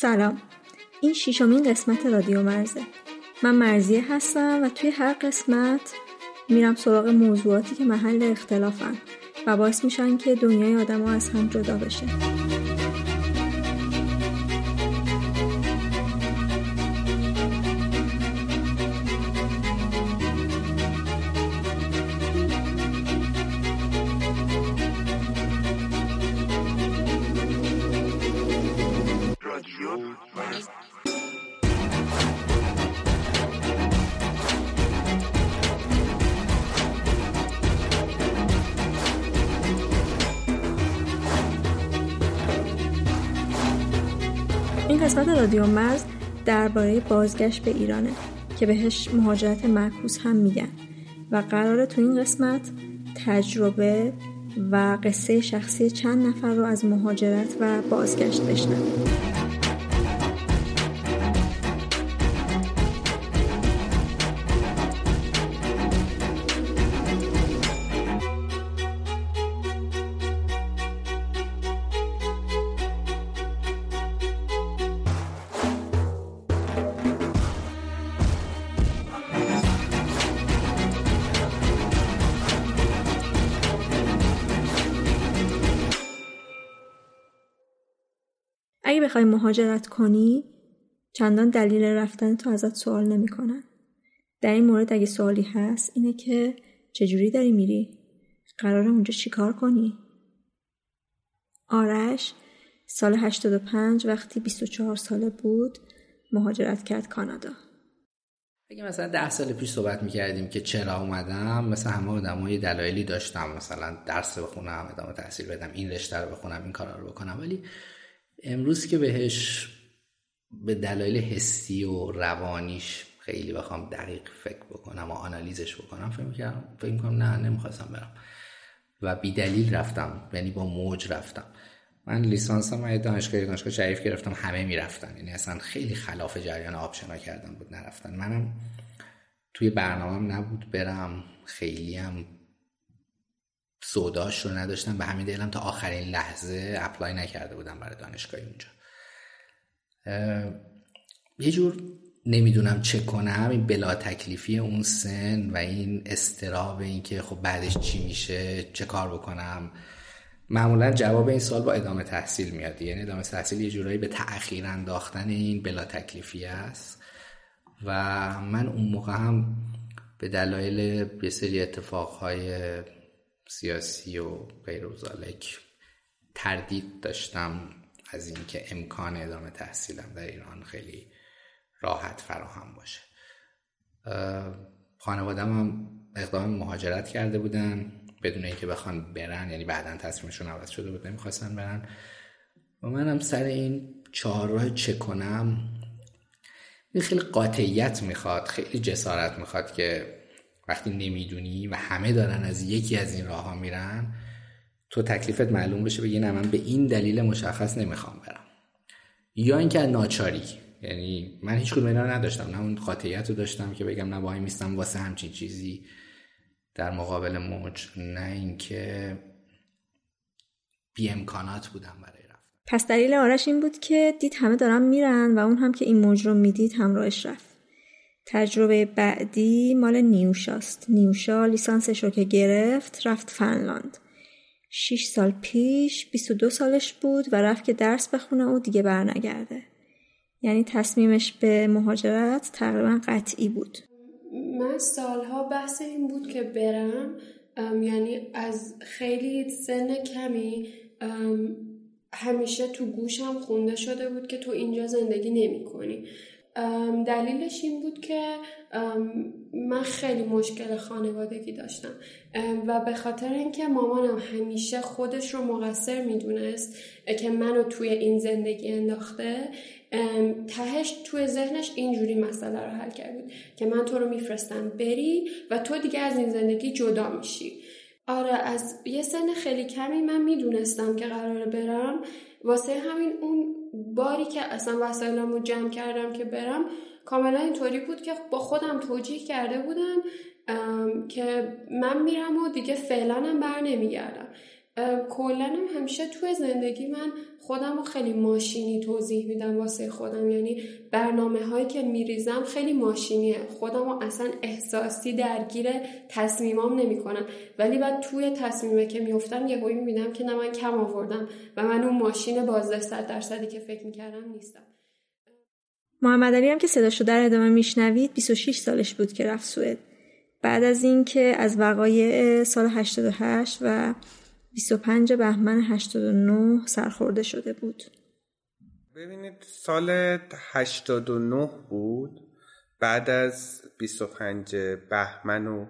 سلام. این شیشمین قسمت رادیو مرزه. من مرزیه هستم و توی هر قسمت میرم سراغ موضوعاتی که محل اختلافن و باعث میشن که دنیای آدم از هم جدا بشه. رادیو مرز درباره بازگشت به ایرانه که بهش مهاجرت معکوس هم میگن و قراره تو این قسمت تجربه و قصه شخصی چند نفر رو از مهاجرت و بازگشت بشنویم. بخوای مهاجرت کنی چندان دلیل رفتن تو ازت سوال نمی‌کنن. در این مورد اگه سوالی هست اینه که چجوری داری میری؟ قرار اونجا چیکار کنی؟ آرش سال 85 وقتی 24 ساله بود مهاجرت کرد کانادا. اگه مثلا ده سال پیش صحبت می‌کردیم که چرا اومدم مثلا همه آدم های دلایلی داشتم مثلا درس بخونم ادامه تحصیل بدم این رشته رو بخونم این کارا رو بکنم ولی امروز که بهش به دلایل حسی و روانیش خیلی بخوام دقیق فکر بکنم و آنالیزش بکنم فکر می‌کردم فکر می‌کنم نه نمی‌خواستم برم. و بی دلیل رفتم یعنی با موج رفتم. من لیسانس هم دانشگاه دانشگاه شریف گرفتم همه می‌رفتن. یعنی اصلا خیلی خلاف جریان آپشنا کردم بود نرفتن. منم توی برنامه نبود برم خیلی هم سوداش رو نداشتم. به همین دلیلم تا آخرین لحظه اپلای نکرده بودم برای دانشگاه اونجا. یه جور نمی‌دونم چه کنم. این بلا تکلیفی اون سن و این استراب این که خب بعدش چی میشه چه کار بکنم. معمولا جواب این سال با ادامه تحصیل میاد. یعنی ادامه تحصیل یه جورایی به تأخیر انداختن این بلا تکلیفی است. و من اون موقع هم به دلایل یه سری اتفاقهای سیاسی و غیر تردید داشتم از اینکه امکان ادامه تحصیلم در ایران خیلی راحت فراهم باشه. خانوادم هم اقدام مهاجرت کرده بودن بدون اینکه بخوان برن یعنی بعدا تصمیمشون عوض شده بود نمی‌خواستن برن. و منم سر این چهارراه چه کنم خیلی قاطعیت می‌خواد خیلی جسارت می‌خواد که وقتی نمی‌دونی و همه دارن از یکی از این راه ها میرن تو تکلیفت معلوم بشه بگی نه من به این دلیل مشخص نمی‌خوام برم. یا اینکه ناچاری یعنی من هیچ کدوم اینا نداشتم نه اون قاطعیت رو داشتم که بگم نه وای میستم واسه همچین چیزی در مقابل موج نه اینکه بی امکانات بودم برای رفتن. پس دلیل آرش این بود که دید همه دارن میرن و اون هم که این مجرم می‌دید همراهش رفت. تجربه بعدی مال نیوشاست. نیوشا لیسانسش رو که گرفت رفت فنلاند. 6 سال پیش 22 سالش بود و رفت که درس بخونه و دیگه برنگرده. یعنی تصمیمش به مهاجرت تقریبا قطعی بود. من سالها بحث این بود که برم. یعنی از خیلی سن کمی همیشه تو گوشم خونده شده بود که تو اینجا زندگی نمی کنی دلیلش این بود که من خیلی مشکل خانوادگی داشتم. و به خاطر اینکه مامانم همیشه خودش رو مقصر می‌دونست که منو توی این زندگی انداخته تهش توی ذهنش اینجوری مسئله رو حل کرد بود که من تو رو میفرستم بری و تو دیگه از این زندگی جدا میشی. آره از یه سن خیلی کمی من می‌دونستم که قراره برم. واسه همین اون باری که اصلا وسایلمو جمع کردم که برم کاملا اینطوری بود که با خودم توجیه کرده بودم که من میرم و دیگه فعلا هم بر نمیگردم. کلا همیشه توی زندگی من خودم رو خیلی ماشینی توضیح میدم واسه خودم. یعنی برنامه هایی که میریزم خیلی ماشینیه. خودم رو اصلا احساسی درگیر تصمیمام نمی‌کنم. ولی بعد توی تصمیمه که میفتم یه هایی می‌بینم که نه من کم آوردم و من اون ماشین بازده صد درصدی که فکر می‌کردم نیستم. محمد علی هم که صداشو در ادامه میشنوید 26 سالش بود که رفت سوئد. بعد از اینکه از وقایع سال 88 و 25 بهمن 89 سرخورده شده بود. ببینید سال 89 بود. بعد از 25 بهمن و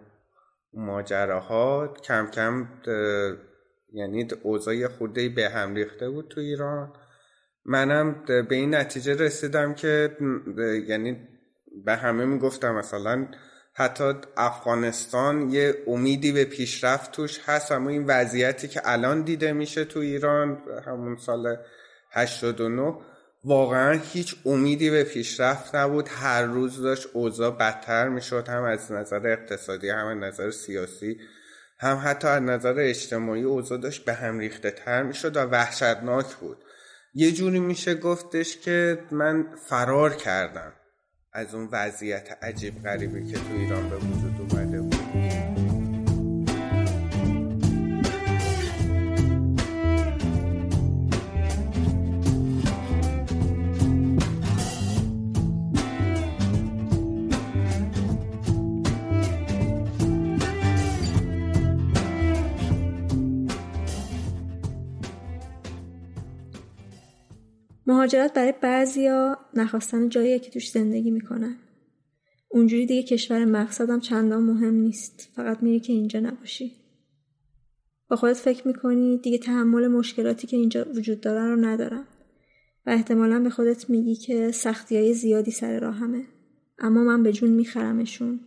ماجراها کم کم یعنی اوضاع خورده به هم ریخته بود تو ایران. منم به این نتیجه رسیدم که یعنی به همه می‌گفتم مثلا حتی افغانستان یه امیدی به پیشرفت توش هست. اما این وضعیتی که الان دیده میشه تو ایران همون سال 89 واقعا هیچ امیدی به پیشرفت نبود. هر روز داشت اوضاع بدتر می‌شد هم از نظر اقتصادی هم از نظر سیاسی هم حتی از نظر اجتماعی اوضاع داشت به هم ریخته تر می‌شد و وحشتناک بود. یه جوری میشه گفتش که من فرار کردم. از اون وضعیت عجیب غریبی که تو ایران به وجود اومده. مهاجرت برای بعضیا نخواستن جایی که توش زندگی می‌کنن. اونجوری دیگه کشور مقصدم چندان مهم نیست. فقط میری که اینجا نباشی. با خودت فکر می‌کنی دیگه تحمل مشکلاتی که اینجا وجود دارن رو ندارم. و احتمالا به خودت میگی که سختی های زیادی سر راهمه. اما من به جون میخرمشون.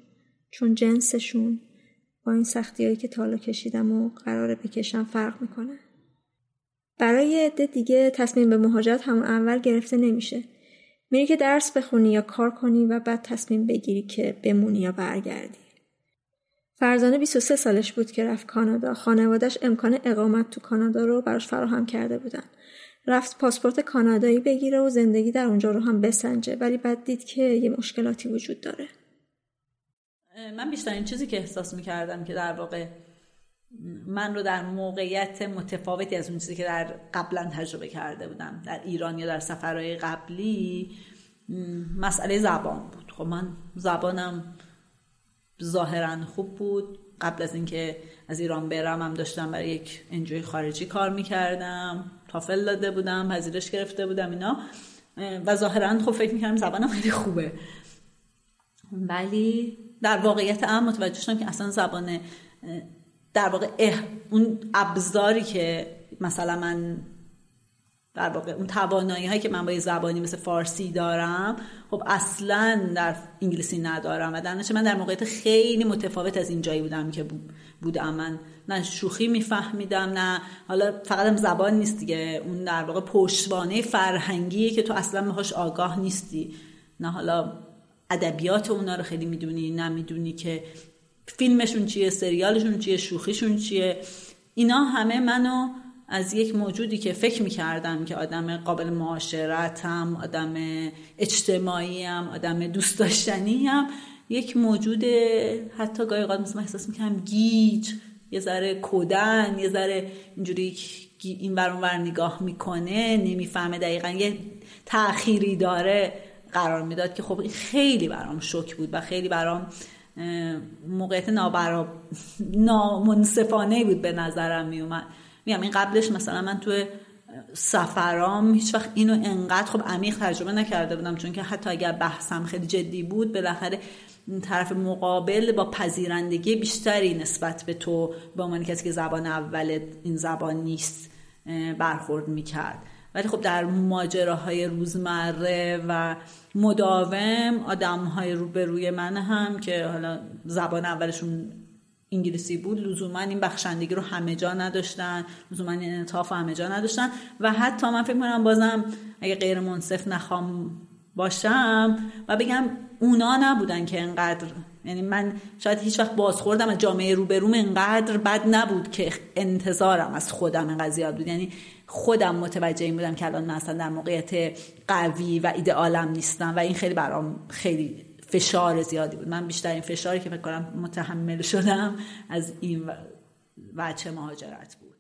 چون جنسشون با این سختی هایی که تالا کشیدم و قراره بکشم فرق می‌کنه. برای عده دیگه تصمیم به مهاجرت همون اول گرفته نمیشه. میری که درس بخونی یا کار کنی و بعد تصمیم بگیری که بمونی یا برگردی. فرزانه 23 سالش بود که رفت کانادا. خانوادش امکان اقامت تو کانادا رو براش فراهم کرده بودن. رفت پاسپورت کانادایی بگیره و زندگی در اونجا رو هم بسنجه ولی بعد دید که یه مشکلاتی وجود داره. من بیشترین چیزی که احساس می‌کردم که در واقع من رو در موقعیت متفاوتی از اون چیزی که در قبلا تجربه کرده بودم. در ایران یا در سفرهای قبلی مسئله زبان بود. خب من زبانم ظاهرا خوب بود. قبل از اینکه از ایران برم هم داشتم برای یک انجوی خارجی کار می‌کردم. تافل داده بودم پذیرش گرفته بودم اینا. و ظاهرا خب فکر می‌کردم زبانم خیلی خوبه. ولی در واقعیت هم متوجه شدم که اصلا زبان در واقع اون ابزاری که مثلا من در واقع اون توانایی هایی که من با زبانی مثل فارسی دارم خب اصلا در انگلیسی ندارم. و در من در موقعیت خیلی متفاوت از این جایی بودم که بودم. من نه شوخی میفهمیدم نه حالا فقط هم زبان نیست دیگه. اون در واقع پشتوانه فرهنگیه که تو اصلا بهش آگاه نیستی. نه حالا ادبیات اونا رو خیلی می‌دونی نه می‌دونی که فیلمشون چیه سریالشون چیه شوخیشون چیه؟ اینا همه منو از یک موجودی که فکر می‌کردم که آدم قابل معاشرتم آدم اجتماعیم آدم دوست داشتنیم یک موجود حتی گاهی اوقات مثلا احساس می‌کنم گیج یه ذره کودن یه ذره اینجوری این ور ور نگاه می‌کنه نمی‌فهمه دقیقا یه تأخیری داره قرار می‌داد که خب این خیلی برام شوک بود و خیلی برام موقعیت نابراب نامنصفانه بود به نظرم میومد. میگم این قبلش مثلا من توی سفرام هیچ وقت اینو انقدر خب عمیق تجربه نکرده بودم چون که حتی اگر بحثم خیلی جدی بود بالاخره طرف مقابل با پذیرندگی بیشتری نسبت به تو به عنوان کسی که زبان اول این زبان نیست برخورد می‌کرد. ولی خب در ماجراهای روزمره و مداوم آدم های روبروی من هم که حالا زبان اولشون انگلیسی بود لزوما این بخشندگی رو همه جا نداشتن لزوما این انطاف همه جا نداشتن و حتی من فکر کنم بازم اگه غیر منصف نخوام باشم و بگم اونا نبودن که انقدر یعنی من شاید هیچ وقت بازخوردم از جامعه روبروم انقدر بد نبود که انتظارم از خودم انقدر زیاد بود. یعنی خودم متوجه این بودم که الان من اصلا در موقعیت قوی و ایدئالم نیستم و این خیلی برام خیلی فشار زیادی بود. من بیشتر این فشاری که فکر کنم متحمل شدم از این وچه مهاجرت بود.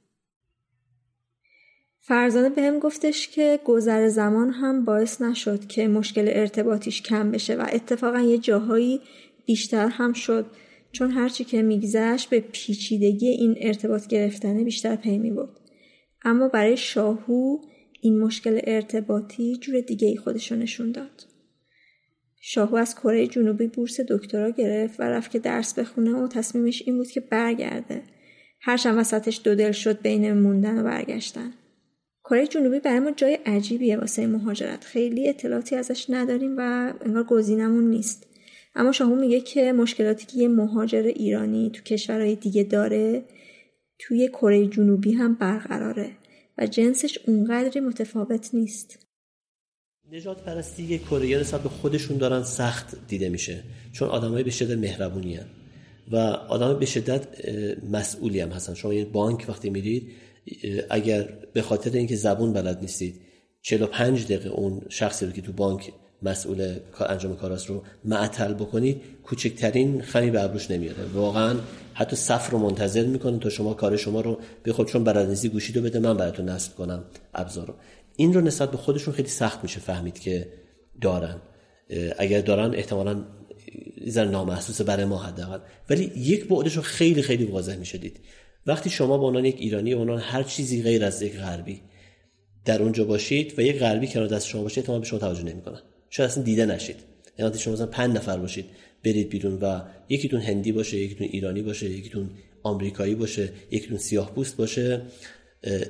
فرزانه بهم گفتش که گذر زمان هم باعث نشد که مشکل ارتباطیش کم بشه و اتفاقا یه جاهایی بیشتر هم شد. چون هرچی که میگذشت به پیچیدگی این ارتباط گرفتنه بیشتر پی می بود. اما برای شاهو این مشکل ارتباطی جور دیگه ای خودشو نشون داد. شاهو از کره جنوبی بورس دکترا گرفت و رفت که درس بخونه و تصمیمش این بود که برگرده. هرچند وسطش دو دل شد بین موندن و برگشتن. کره جنوبی برای ما جای عجیبیه واسه مهاجرت. خیلی اطلاعاتی ازش نداریم و انگار گزینمون نیست. اما شاهو میگه که مشکلاتی که یه مهاجر ایرانی تو کشورهای دیگه داره توی کره جنوبی هم برقراره و جنسش اونقدری متفاوت نیست. نجات پرستی کره نسبت به خودشون دارن سخت دیده میشه چون آدمای به شدت مهربونی هن. و آدم به شدت مسئولی هم هستن شما یه بانک وقتی میرید اگر به خاطر اینکه زبون بلد نیستید 45 دقیقه اون شخصی رو که تو بانک مسئول انجام کاراست رو معطل بکنید کوچکترین خمی به ابروش نمیاره. واقعا حتی صف رو منتظر می‌کنه تا شما کار شما رو به خود چون بلدنیزی گوشی رو بده من براتون نصب کنم ابزار رو. این رو نسبت به خودشون خیلی سخت میشه فهمید که دارن. اگر دارن احتمالا زن نامحسوس برای ما حداقل. ولی یک بعدش رو خیلی خیلی واضح میشه دید. وقتی شما با عنوان یک ایرانی عنوان هر چیزی غیر از یک غربی در اونجا باشید و یک غربی کنار دست شما باشه احتمال به شما توجه نمی‌کنن. شاید اصلا دیده نشید. یعنی شما مثلا 5 نفر باشید برید بیرون و یکیتون هندی باشه یکیتون ایرانی باشه یکیتون آمریکایی باشه یکیتون سیاه پوست باشه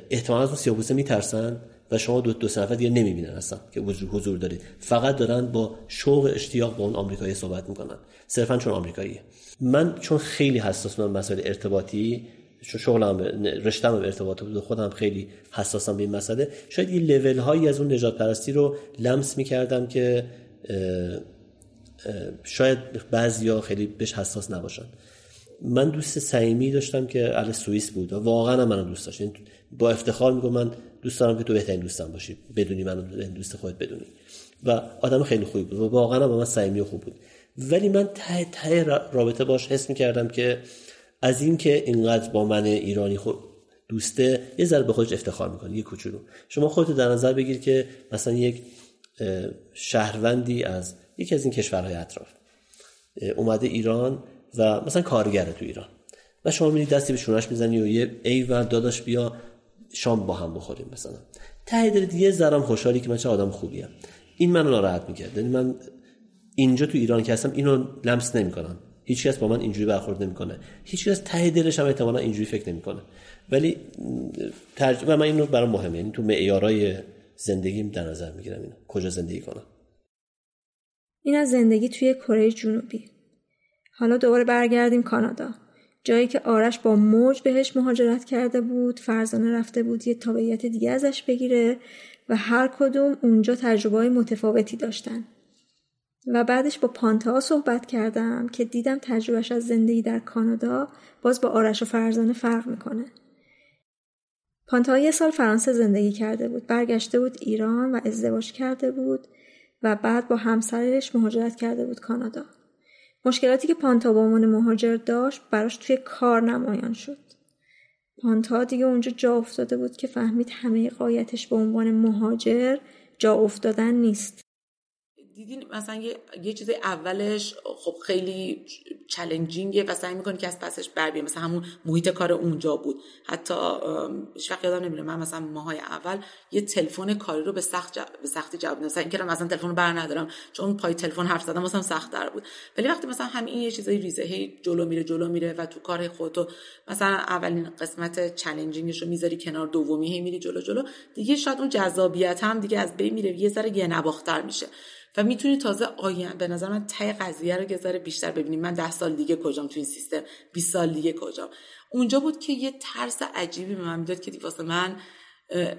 احتمالاً اون سیاه پوسته میترسن و شما دو دو نفر دیگه نمی‌بینن اصلا که حضور دارید. فقط دارن با شوق اشتیاق با اون آمریکایی صحبت می‌کنن. صرفا چون آمریکاییه. من چون خیلی حساس مسائل ارتباطی چون شغلم رشتم به ارتباط بود. خودم خیلی حساسم به این مسئله. شاید یه لول هایی از اون نجات پرستی رو لمس می‌کردم که شاید بعضیا خیلی بهش حساس نباشن. من دوست صمیمی داشتم که اهل سوئیس بود و واقعا منو دوست داشت. یعنی با افتخار میگم من دوست دارم که تو بهترین دوستم باشی. بدونی منو دوست خودت بدونی. و آدم خیلی خوبی بود و واقعا با من صمیمی خوب بود. ولی من ته ته رابطه باش حس می‌کردم که از اینکه اینقدر با من ایرانی خود دوسته یه ذره به خودش افتخار می‌کنه یه کوچولو. شما خودت در نظر بگیر که مثلا یک شهروندی از یکی از این کشورهای اطراف اومده ایران و مثلا کارگره تو ایران و شما میری دستی به شونش می‌زنی و یه ای و داداش بیا شام با هم بخوریم مثلا. ته یه ذرم خوشحالی که من چه آدم خوبیم. این منو ناراحت می‌کرد. یعنی من اینجا تو ایران که هستم اینو لمس نمی‌کنم. هیچ کس با من اینجوری برخورد نمی‌کنه. هیچ کس ته دلش هم احتمالاً اینجوری فکر نمی‌کنه. ولی ترجمه من اینو برام مهمه. یعنی تو معیارای زندگیم در نظر می‌گیرم اینو. کجا زندگی کنم؟ این از زندگی توی کره جنوبی. حالا دوباره برگردیم کانادا. جایی که آرش با موج بهش مهاجرت کرده بود فرزانه رفته بود یه تابعیت دیگه ازش بگیره و هر کدوم اونجا تجربه های متفاوتی داشتن. و بعدش با پانتا صحبت کردم که دیدم تجربهش از زندگی در کانادا باز با آرش و فرزانه فرق می‌کنه. پانتا یه سال فرانسه زندگی کرده بود برگشته بود ایران و ازدواج کرده بود و بعد با همسرش مهاجرت کرده بود کانادا. مشکلاتی که پانتا با عنوان مهاجر داشت براش توی کار نمایان شد. پانتا دیگه اونجا جا افتاده بود که فهمید همه قایتش به عنوان مهاجر جا افتادن نیست. دیدین مثلا یه, یه چیز اولش خب خیلی چلنجینگه و سعی می‌کنی که از پسش بر بیه مثلا همون محیط کار اونجا بود. حتی هیچ وقت یادم نمیره. من مثلا ماهای اول یه تلفن کاری رو به سخت جب... به سختی جواب دادم مثلا اینکه مثلا تلفن بر ندارم چون پای تلفن حرف زدم مثلا سخت در بود. ولی وقتی مثلا همین یه چیزای ریزه هی جلو میره جلو میره و تو کار خودتو مثلا اولین قسمت چالنجینگش رو می‌ذاری کنار دومی هی میری جلو جلو دیگه شاید اون جذابیت هم دیگه از بین میره. یه ذره یه نواختر میشه. و می‌تونی تازه آینده به نظر من تای قضیه رو یه بیشتر ببینیم من ده سال دیگه کجام تو این سیستم؟ 20 سال دیگه کجام؟ اونجا بود که یه ترس عجیبی به من می‌داد که واسه من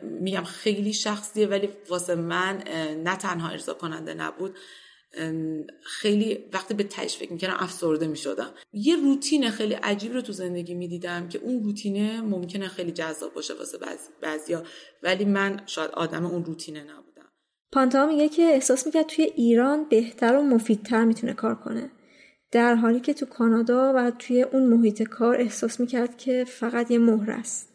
میگم خیلی شخصیه ولی واسه من نه تنها ارضا کننده نبود خیلی وقتی به تش فکر می‌کردم افسرده می‌شدم. یه روتین خیلی عجیب رو تو زندگی می‌دیدم که اون روتینه ممکنه خیلی جذاب باشه واسه بعضیا. ولی من شاید آدم اون روتینه نبود پانتا میگه که احساس می‌کرد توی ایران بهتر و مفیدتر می‌تونه کار کنه. در حالی که تو کانادا و توی اون محیط کار احساس می‌کرد که فقط یه مهر است.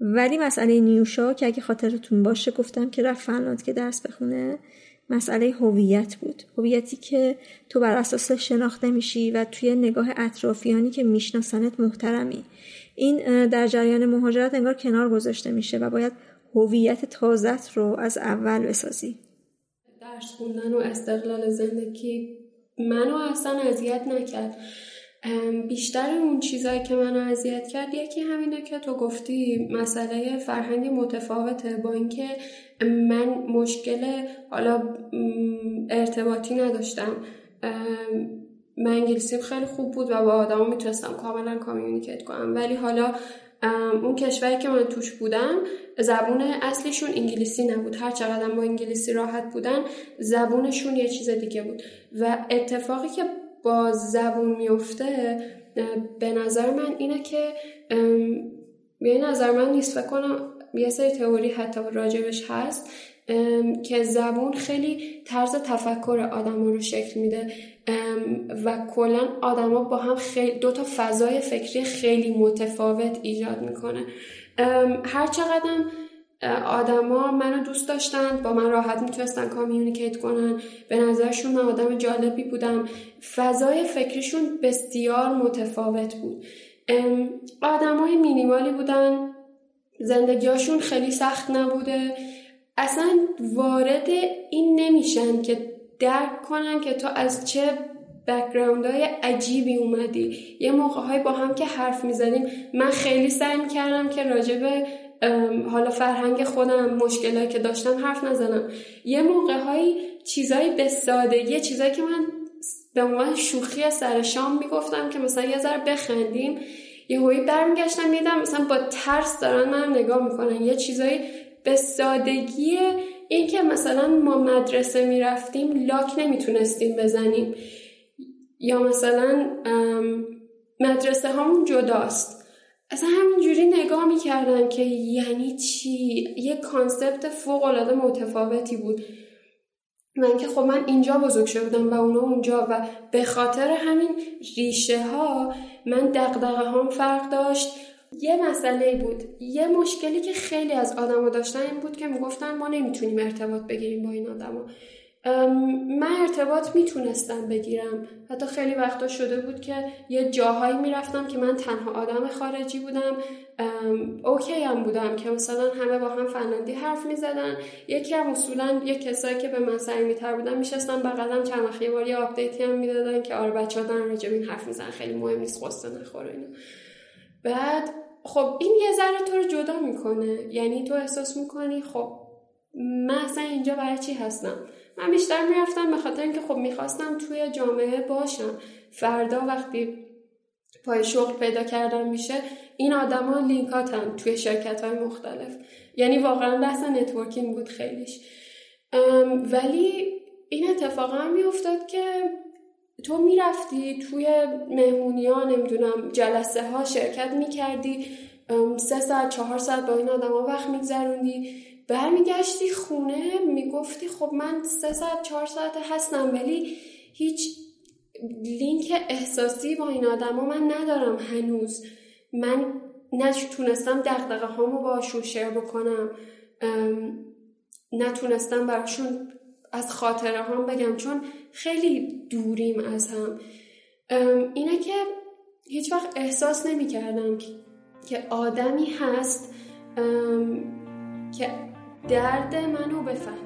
ولی مسئله نیوشا که اگه خاطرتون باشه گفتم که رفت فنلاند که درس بخونه مسئله هویت بود. هویتی که تو بر اساس شناخته میشی و توی نگاه اطرافیانی که میشناسنت محترمی. این در جریان مهاجرت انگار کنار گذاشته میشه و باید هویت تازت رو از اول بسازی. درس خوندن و استقلال زندگی منو اصلا اذیت نکرد. بیشتر اون چیزهایی که منو اذیت کرد یکی همینه که تو گفتی مسئله فرهنگ متفاوته با اینکه من مشکل حالا ارتباطی نداشتم. من انگلیسیم خیلی خوب بود و با آدما می‌تونستم کاملا کامیونیکیت کنم. ولی حالا اون کشوری که من توش بودم زبون اصلیشون انگلیسی نبود. هر چقدر با انگلیسی راحت بودن زبونشون یه چیز دیگه بود. و اتفاقی که با زبون میفته به نظر من اینه که به نظر من نیست. فکر کنم یه سری تئوری حتی راجبش هست. که زبون خیلی طرز تفکر آدم رو شکل میده. و کلا آدما با هم خیلی دو تا فضای فکری خیلی متفاوت ایجاد می‌کنه. هر چقدرم آدما منو دوست داشتن با من راحت می‌تونستن کامیونیکیت کنن به نظرشون من آدم جالبی بودم. فضای فکریشون بسیار متفاوت بود. آدمای مینیمالی بودن. زندگیاشون خیلی سخت نبوده. اصلا وارد این نمیشن که درک کنن که تو از چه بکگراند های عجیبی اومدی. یه موقع های با هم که حرف می‌زدیم من خیلی سعی می‌کردم که راجب حالا فرهنگ خودم مشکلایی که داشتم حرف نزنم. یه موقع های چیزایی به سادگی چیزایی که من به عنوان شوخی سر شام می‌گفتم که مثلا یه ذره بخندیم یه هایی برمیگشتم میدم مثلا با ترس دارن من نگاه می‌کنن. یه چیزایی به سادگی اینکه مثلا ما مدرسه می‌رفتیم لاک نمی‌تونستیم بزنیم. یا مثلا مدرسه همون جداست. اصلا همینجوری نگاه می‌کردن که یعنی چی؟ یه کانسپت فوق العاده متفاوتی بود. من که خب من اینجا بزرگ شده بودم و اونا اونجا و به خاطر همین ریشه ها من دغدغه‌م فرق داشت. یه مسئله بود. یه مشکلی که خیلی از آدما داشتن این بود که می‌گفتن ما نمی‌تونیم ارتباط بگیریم با این آدما من ارتباط می‌تونستم بگیرم. حتی خیلی وقتا شده بود که یه جاهایی می‌رفتم که من تنها آدم خارجی بودم. okay هم بودم که مثلا همه با هم فنلاندی حرف می‌زدن. یکی هم اصولا یه کسایی که به من صمیمیتر بودن میشستن بغلم چند وقت یه بار یه update ی هم می‌دادن که آره بچه ها دارن راجع به این حرف می‌زنن خیلی مهم نیست غصه نخور اینا. بعد خب این یه ذره تو رو جدا می‌کنه. یعنی تو احساس می‌کنی خب من اصلا اینجا برای چی هستم؟ من بیشتر می‌رفتم به خاطر اینکه خب می‌خواستم توی جامعه باشم. فردا وقتی پای شغل پیدا کردن میشه این آدما لینکاتن توی شرکت های مختلف. یعنی واقعا بحث networking بود خیلیش. ولی این اتفاق هم میافتاد که تو می‌رفتی توی مهمونی ها نمی‌دونم جلسه ها شرکت می‌کردی سه ساعت چهار ساعت با این آدما وقت میگذروندی. برمیگشتی خونه می‌گفتی خب من سه ساعت چهار ساعت هستم ولی هیچ لینک احساسی با این آدما من ندارم هنوز. من نتونستم دقدقه هامو باشون شیر بکنم. نتونستم براشون از خاطره هم بگم. چون خیلی دوریم از هم. اینه که هیچ وقت احساس نمی کردم که آدمی هست که درد منو بفهمه.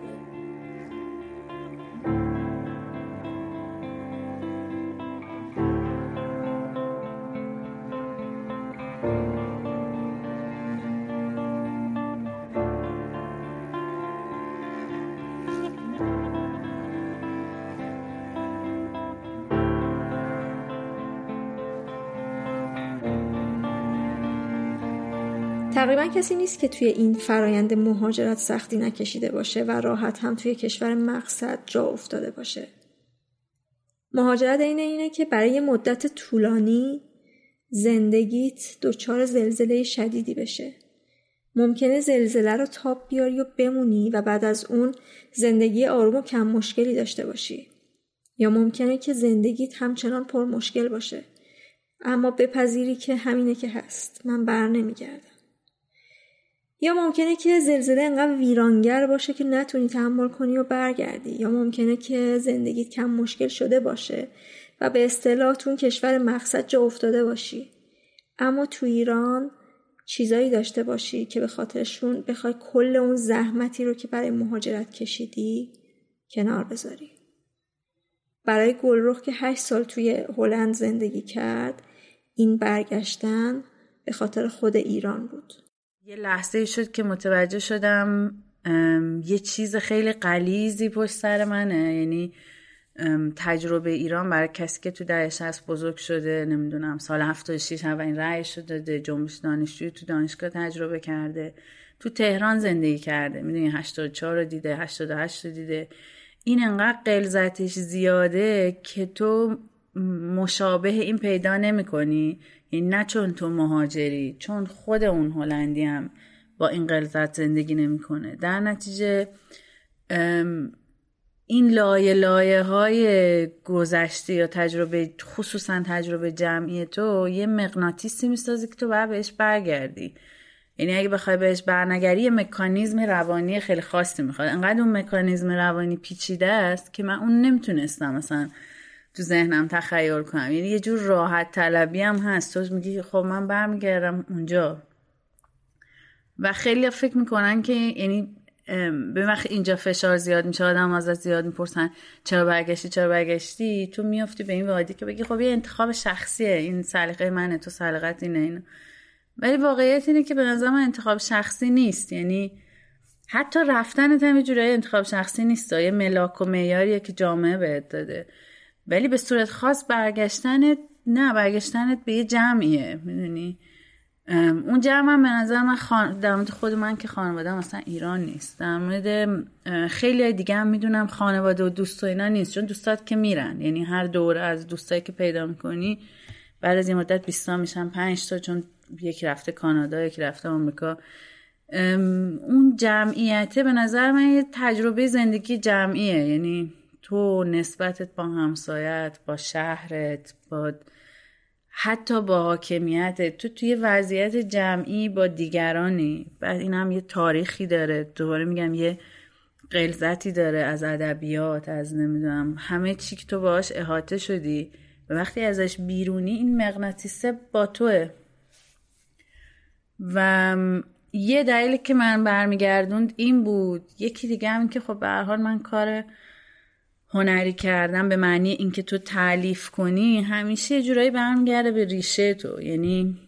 تقریبا کسی نیست که توی این فرایند مهاجرت سختی نکشیده باشه و راحت هم توی کشور مقصد جا افتاده باشه. مهاجرت اینه اینه که برای مدت طولانی زندگیت دچار زلزله شدیدی بشه. ممکنه زلزله رو تاب بیاری و بمونی و بعد از اون زندگی آروم و کم مشکلی داشته باشی. یا ممکنه که زندگیت همچنان پر مشکل باشه. اما بپذیری که همینه که هست. من بر نمیگردم. یا ممکنه که زلزله انقدر ویرانگر باشه که نتونی تحمل کنی و برگردی یا ممکنه که زندگیت کم مشکل شده باشه و به اصطلاح تو کشور مقصد جا افتاده باشی. اما تو ایران چیزایی داشته باشی که به خاطرشون بخوای کل اون زحمتی رو که برای مهاجرت کشیدی کنار بذاری. برای گلرخ که هشت سال توی هلند زندگی کرد این برگشتن به خاطر خود ایران بود. یه لحظه شد که متوجه شدم یه چیز خیلی قلیزی پشت سر منه. یعنی تجربه ایران برای کسی که تو دهه 60 بزرگ شده نمی‌دونم سال 76 اولین رأی شده داده جنبش دانشجوی تو دانشگاه تجربه کرده تو تهران زندگی کرده می‌دونی 84 رو دیده 88 رو دیده. این انقدر قلزتش زیاده که تو مشابه این پیدا نمی کنی این نه چون تو مهاجری چون خود اون هلندی هم با این قلزت زندگی نمی‌کنه. در نتیجه این لایه لایه های گذشته یا تجربه خصوصا تجربه جمعی تو یه مغناطیسی می‌سازی که تو باید بهش برگردی. یعنی اگه بخوای بهش برنگری یه مکانیزم روانی خیلی خاصی می‌خواد. انقدر اون مکانیزم روانی پیچیده است که من اون نمی‌تونستم مثلا تو ذهنم تخیل کنم. یعنی یه جور راحت طلبی هم هست. تو میگی خب من برمیگردم اونجا. و خیلی فکر می‌کنن که یعنی به وقت اینجا فشار زیاد میشه آدم ازت زیاد می‌پرسن چرا برگشتی چرا برگشتی؟ تو میافتی به این وادی که بگی خب یه انتخاب شخصیه. این سلیقه منه تو سلیقت اینه اینه ولی واقعیت اینه که به نظر من انتخاب شخصی نیست. یعنی حتی رفتن هم یه انتخاب شخصی نیست. یه ملاک و معیاریه که جامعه بهت داده. ولی به صورت خاص برگشتنت نه برگشتنت به یه جمعیه می‌دونی؟ اون جمع هم به نظر من خان... در مورد خود من که خانواده مثلا ایران نیست. در مورد خیلی دیگه هم می‌دونم خانواده و دوست و اینا نیست چون دوستات که میرن. یعنی هر دوره از دوستایی که پیدا می‌کنی بعد از این مدت 20 میشن 5 تا چون یکی رفته کانادا یکی رفته آمریکا. اون جمعیته به نظر من یه تجربه زندگی جمعیه. یعنی تو نسبتت با همسایت با شهرت با حتی با حاکمیتت تو توی وضعیت جمعی با دیگرانی. بعد این هم یه تاریخی داره. دوباره میگم یه قلزتی داره از ادبیات از نمی‌دونم همه چی که تو باش احاطه شدی. و وقتی ازش بیرونی این مغناطیسه با توه. و یه دلیلی که من برمیگردوند این بود. یکی دیگه هم که خب به حال من کار هنری کردن به معنی اینکه تو تعلیف کنی همیشه یه جورایی برمیگرده به ریشه تو. یعنی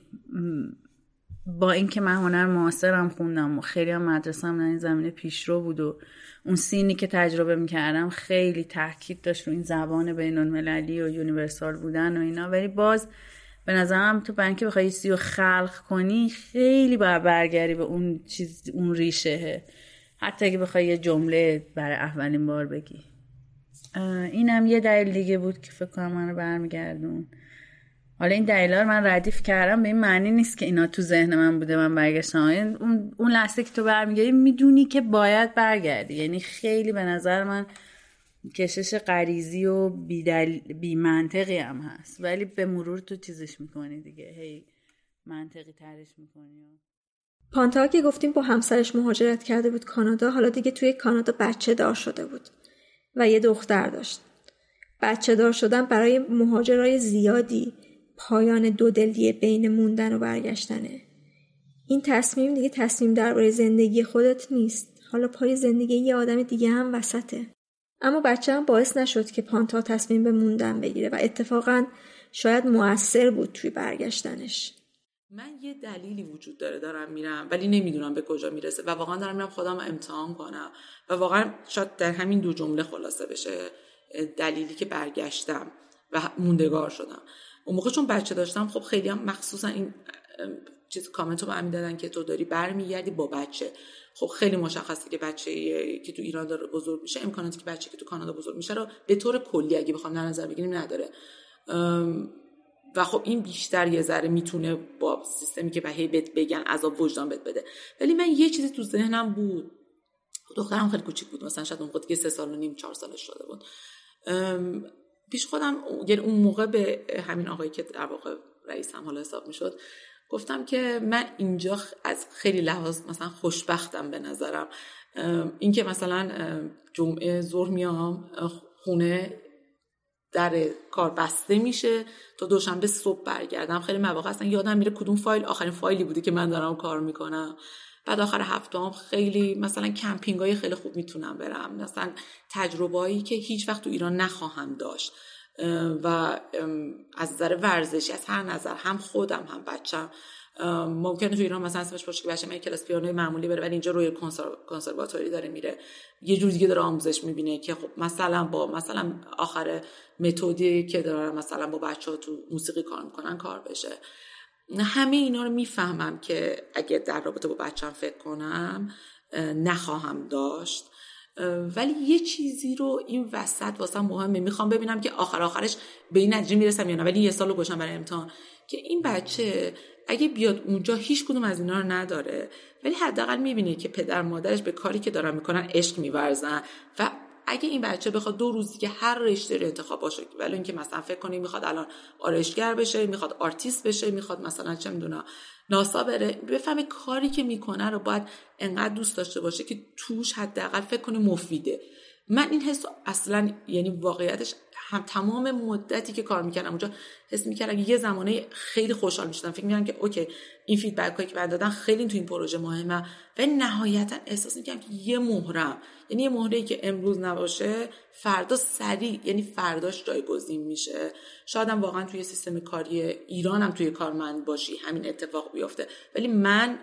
با اینکه من هنر معاصرم خوندم و خیلی هم مدرسم در این زمینه پیشرو بود و اون سینی که تجربه می‌کردم خیلی تاکید داشت رو این زبان بین المللی و یونیورسال بودن و اینا. ولی باز به نظرم تو برای اینکه بخوای چیزی رو خلق کنی خیلی باید برگردی به اون چیز اون ریشه حتی اگه بخوای یه جمله برای اولین بار بگی. اینم یه دلیل دیگه بود که فکر کنم من رو برمیگردون. حالا این دلیلا رو من ردیف کردم به این معنی نیست که اینا تو ذهن من بوده من برگشتم. اون اون لحظه که تو برمیگردی می‌دونی که باید برگردی. یعنی خیلی به نظر من کشش غریزی و بی, منطقی هم هست. ولی به مرور تو چیزش می‌کنی دیگه. هی منطقی ترش می‌کنی. پانتا که گفتیم با همسرش مهاجرت کرده بود کانادا حالا دیگه توی کانادا بچه دار شده بود. و یه دختر داشت. بچه دار شدن برای مهاجرای زیادی پایان دو دلی بین موندن و برگشتنه. این تصمیم دیگه تصمیم درباره زندگی خودت نیست. حالا پای زندگی یه آدم دیگه هم وسطه. اما بچه هم باعث نشد که پانتا تصمیم به موندن بگیره و اتفاقا شاید موثر بود توی برگشتنش. من یه دلیلی وجود داره دارم میرم ولی نمی‌دونم به کجا می‌رسه و واقعا دارم میرم خودم امتحان کنم و واقعا شاید در همین دو جمله خلاصه بشه دلیلی که برگشتم و موندگار شدم. اون موقع چون بچه داشتم خب خیلی هم مخصوصا این چیز کامنت رو به دادن که تو داری برمیگردی با بچه. خب خیلی مشخصه که بچه که تو ایران داره بزرگ میشه امکاناتی که بچه که تو کانادا بزرگ میشه رو به طور کلی اگه بخوام در نظر بگیریم نداره. و خب این بیشتر یه ذره می‌تونه با سیستمی که بهی بهت بگن عذاب وجدان بهت بده. ولی من یه چیزی تو ذهنم بود. دخترم خیلی کوچیک بود. مثلا شاید اون که سه سال و نیم چهار سالش شده بود. پیش خودم یعنی اون موقع به همین آقایی که در واقع رئیسم حالا حساب می‌شد گفتم که من اینجا از خیلی لحاظ مثلا خوشبختم به نظرم. اینکه مثلا جمعه ظهر میام خونه در کار بسته میشه تا دوشنبه صبح برگردم. خیلی مواقع اصلا یادم میره کدوم فایل آخرین فایلی بوده که من دارم کار می‌کنم. بعد آخر هفته هم خیلی مثلا کمپینگ های خیلی خوب می‌تونم برم. مثلا تجربه که هیچ وقت تو ایران نخواهم داشت. و از نظر ورزشی از هر نظر هم خودم هم بچم. ممکنه تو ایران مثلا اسمش باشه که بچه کلاس پیانو معمولی بره ولی اینجا روی کنسرواتوری داره میره. یه جور دیگه داره آموزش می‌بینه که خب مثلا با مثلا آخر متدی که داره مثلا با بچه تو موسیقی کار می‌کنن کار بشه. همه اینا رو می‌فهمم که اگه در رابطه با بچم فکر کنم نخواهم داشت. ولی یه چیزی رو این وسط واسه مهمه. می‌خوام ببینم که آخر آخرش به این نتیجه می‌رسم یا نه. ولی یه سال رو گوشم برای امتحان. که این بچه اگه بیاد اونجا هیچ کدوم از اینا رو نداره ولی حداقل می‌بینه که پدر مادرش به کاری که دارن می‌کنن عشق میورزن. و اگه این بچه بخواد دو روزی که هر رشته رو انتخاب باشه ولی اینکه مثلا فکر کنی می‌خواد الان آرایشگر بشه می‌خواد آرتیست بشه می‌خواد مثلا چه می‌دونم ناسا بره بفهمه کاری که می‌کنه رو باید انقدر دوست داشته باشه که توش حداقل فکر کنه مفیده. من این حس اصلا یعنی واقعیتش هم تمام مدتی که کار می‌کردم اونجا حس می‌کردم یه زمانه خیلی خوشحال می‌شدم. فکر می‌کردم که OK این feedback هایی که من دادن خیلی تو این پروژه مهمه. و نهایتا احساس می‌کردم که یه مهرم یعنی یه مهره که امروز نباشه فردا سریع یعنی فرداش جایگزین میشه. شاید واقعا توی سیستم کاری ایران هم توی کارمند باشی همین اتفاق بیفته. ولی من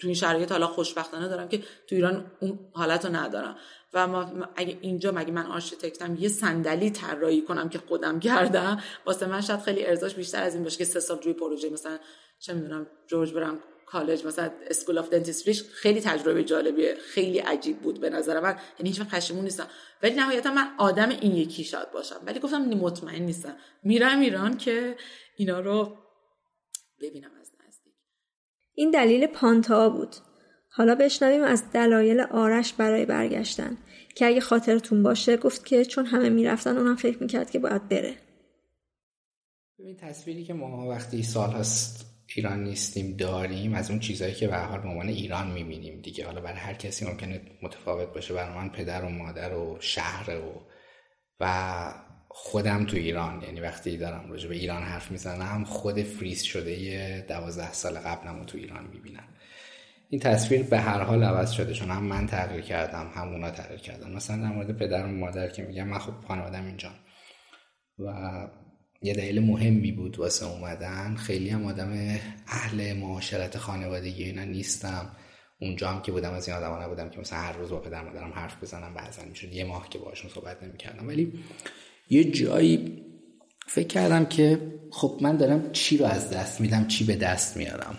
تو این شرایط حالا خوشبختانه دارم که تو ایران اون حالت رو ندارم. و ما اگه اینجا مگه من آرشیتکتم یه صندلی طراحی کنم که خودم کردم واسه من شاید خیلی ارزشش بیشتر از این باشه که سه سال روی پروژه مثلا چه می‌دونم جورج برم کالج مثلا اسکول اف دنتیستریش خیلی تجربه جالبیه خیلی عجیب بود به نظر من. یعنی هیچ پشیمون نیستم. ولی نهایتا من آدم این یکی شاید باشم. ولی گفتم مطمئن نیستم. میرم ایران که اینا رو ببینم. این دلیل پانتا بود. حالا بشنویم از دلایل آرش برای برگشتن که اگه خاطرتون باشه گفت که چون همه می‌رفتن اونم فکر می‌کرد که باید بره. ببین تصویری که ما وقتی سال هست ایران نیستیم داریم از اون چیزهایی که به حال به عنوان ایران می‌بینیم دیگه. حالا برای هر کسی ممکنه متفاوت باشه برای من پدر و مادر و شهر و و خودم تو ایران یعنی وقتی دارم راجع به ایران حرف می‌زنم خود فریز شده دوازده سال قبلم تو ایران می‌بینم. این تصویر به هر حال عوض شده چون هم من تغییر کردم هم اونا تغییر کردم مثلا در مورد پدر و مادر که میگم من خب خانوادم اینجا. و یه دلیل مهمی بود واسه اومدن. خیلی هم آدم اهل معاشرت خانوادگی اینا نیستم. اونجا هم که بودم از این آدم نبودم که مثلا هر روز با پدر مادرم حرف بزنم بعضا می‌شد یه ماه که باشون صحبت نمی‌کردم. ولی یه جایی فکر کردم که خب من دارم چی رو از دست میدم چی به دست میارم.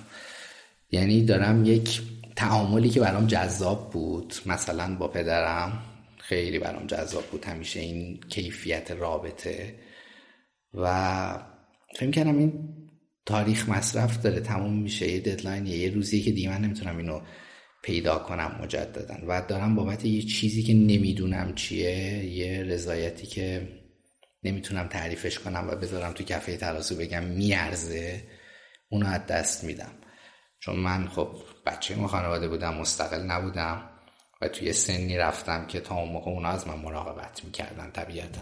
یعنی دارم یک تعاملی که برام جذاب بود. مثلا با پدرم خیلی برام جذاب بود. همیشه این کیفیت رابطه. و فکر کردم این تاریخ مصرف داره تموم میشه. یه ددلاین یه روزی که دیگه من نمی‌تونم اینو پیدا کنم مجددا. و دارم بابت یه چیزی که نمی‌دونم چیه یه رضایتی که نمی‌تونم تعریفش کنم و بذارم تو کفه ترازو بگم میارزه اونو از دست میدم. چون من خب بچه ما خانواده بودم مستقل نبودم و توی سنی رفتم که تا اون موقع اونا از من مراقبت می‌کردن طبیعتا.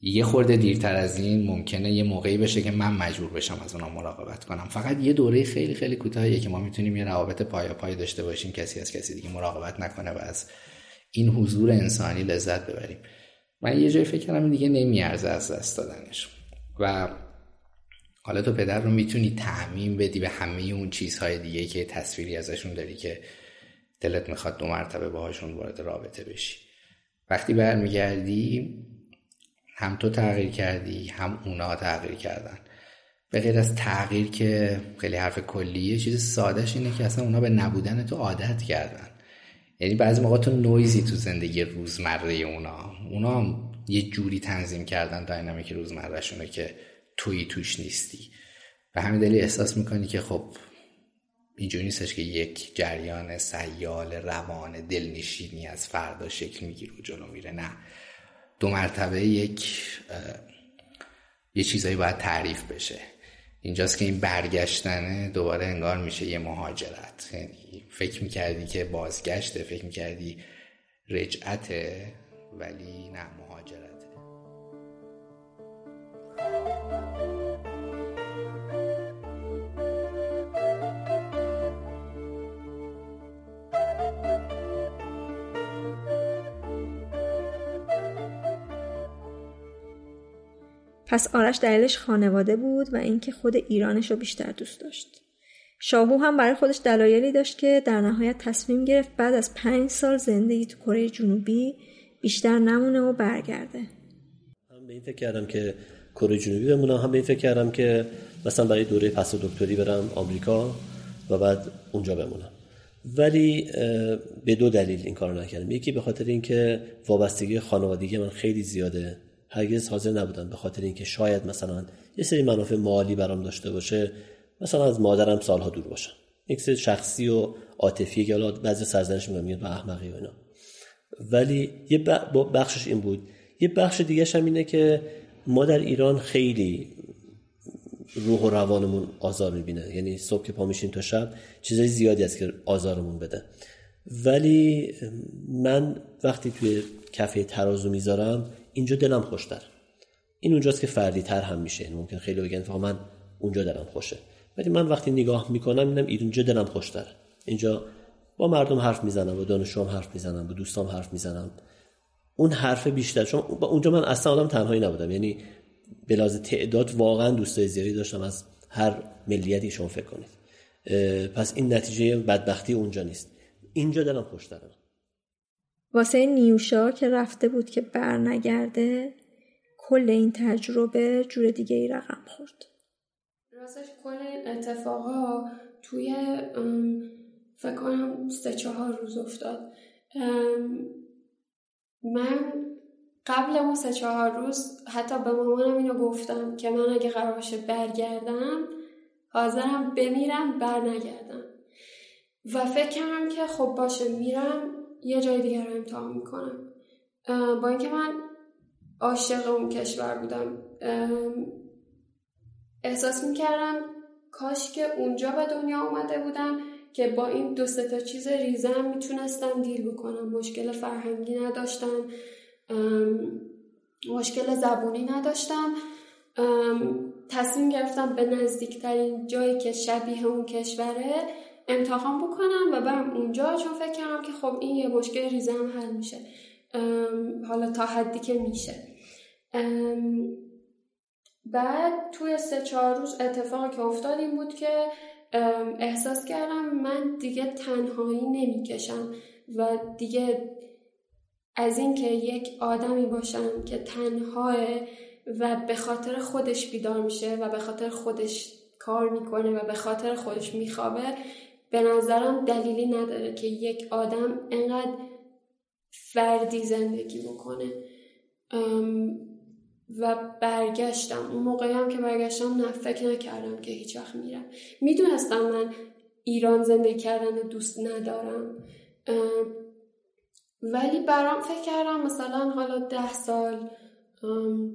یه خورده دیرتر از این ممکنه یه موقعی بشه که من مجبور بشم از اونا مراقبت کنم. فقط یه دوره خیلی خیلی کوتاهیه که ما می‌تونیم یه روابط پایا پای داشته باشیم کسی از کسی دیگه مراقبت نکنه و از این حضور انسانی لذت ببریم. من یه جای فکر کردم دیگه نمیارزه از دست دادنش. و حالا تو پدر رو می‌تونی تعمین بدی به همه اون چیزهای دیگه که تصویری ازشون داری که دلت می‌خواد دو مرتبه باهاشون وارد رابطه بشی. وقتی برمیگردی هم تو تغییر کردی هم اونا تغییر کردن. به غیر از تغییر که خیلی حرف کلیه چیز سادهش اینه که اصلا اونا به نبودن تو عادت کردن. یعنی بعضی موقع تو نویزی تو زندگی روزمره اونا. اونا هم یه جوری تنظیم کردن داینامیک روزمرهشونه که توی توش نیستی. و همین دلیل احساس می‌کنی که خب اینجوری نیستش که یک جریان سیال روان دلنشینی از فردا شکل می‌گیره و جلو میره. نه. دو مرتبه یک یه چیزایی باید تعریف بشه. اینجاست که این برگشتنه دوباره انگار میشه یه مهاجرت. یعنی فکر می‌کردی که بازگشته فکر می‌کردی رجعته ولی نه مهاجرت پس آرش دلیلش خانواده بود و اینکه خود ایرانش رو بیشتر دوست داشت. شاهو هم برای خودش دلایلی داشت که در نهایت تصمیم گرفت بعد از پنج سال زندگی تو کره جنوبی بیشتر نمونه و برگرده. هم به این فکر کردم که کره جنوبی بمونم هم به این فکر کردم که مثلا برای دوره پس دکتری برم آمریکا و بعد اونجا بمونم ولی به دو دلیل این کارو نکردم یکی به خاطر اینکه وابستگی خانوادگی من خیلی زیاده هرگز حاضر نبودم به خاطر اینکه شاید مثلا یه سری منافع مالی برام داشته باشه مثلا از مادرم سالها دور باشم یک سری شخصی و عاطفی که حالا بعضی سرزنش میگم میاد به احمقی و اینا. ولی یه بخشش این بود. یه بخش دیگه هم اینه که ما در ایران خیلی روح و روانمون آزار می‌بینه. یعنی صبح که پا میشین تا شب چیزای زیادی هست که آزارمون بده. ولی من وقتی توی کفه ترازو می‌ذارم اینجا دلم خوشتر. این اونجاست که فردی تر هم میشه. یعنی ممکن خیلی بگن من اونجا دلم خوشه. ولی من وقتی نگاه می‌کنم اینم اینجا دلم خوشتر اینجا با مردم حرف می‌زنم با دانشجوام حرف می‌زنم با دوستام حرف می‌زنم. اون حرف بیشتر چون اونجا من اصلا آدم تنهایی نبودم. یعنی به تعداد واقعا دوستای زیادی داشتم. از هر ملیتی شما فکر کنید. پس این نتیجه بدبختی اونجا نیست. اینجا دلم خوشتره. واسه نیوشا که رفته بود که برنگرده کل این تجربه جور دیگه ای رقم خورد. راستش کل این اتفاقا توی فکر کنم سه چهار روز افتاد. من قبل اون سه چهار روز حتی به مامانم اینو گفتم که من اگه قرار باشه برگردم حاضرم بمیرم برنگردم. و فکر کردم که خب باشه میرم. یه جای دیگر رو امتحان می‌کنم. با اینکه من عاشق اون کشور بودم احساس می‌کردم کاش که اونجا به دنیا آمده بودم که با این دو تا چیز ریزم می‌تونستم دیل بکنم. مشکل فرهنگی نداشتم مشکل زبونی نداشتم. تصمیم گرفتم به نزدیکترین جایی که شبیه اون کشوره امتحان بکنم و برم اونجا چون فکر کردم که خب این یه مشکل ریزه هم حل میشه. حالا تا حدی که میشه. بعد توی سه چهار روز اتفاقی که افتاد این بود که احساس کردم من دیگه تنهایی نمی‌کشم و دیگه از اینکه یک آدمی باشم که تنهاه و به خاطر خودش بیدار میشه و به خاطر خودش کار می‌کنه و به خاطر خودش میخوابه به نظرم دلیلی نداره که یک آدم انقدر فردی زندگی بکنه. و برگشتم. اون موقعی هم که برگشتم نه فکر نکردم که هیچ وقت میرم. می‌دونستم من ایران زندگی کردن دوست ندارم. ولی برام فکر کردم مثلا حالا ده سال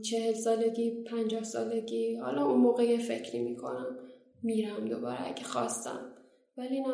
چهل سالگی پنجاه سالگی حالا اون موقع یه فکری می‌کنم میرم دوباره اگه خواستم. ولی نه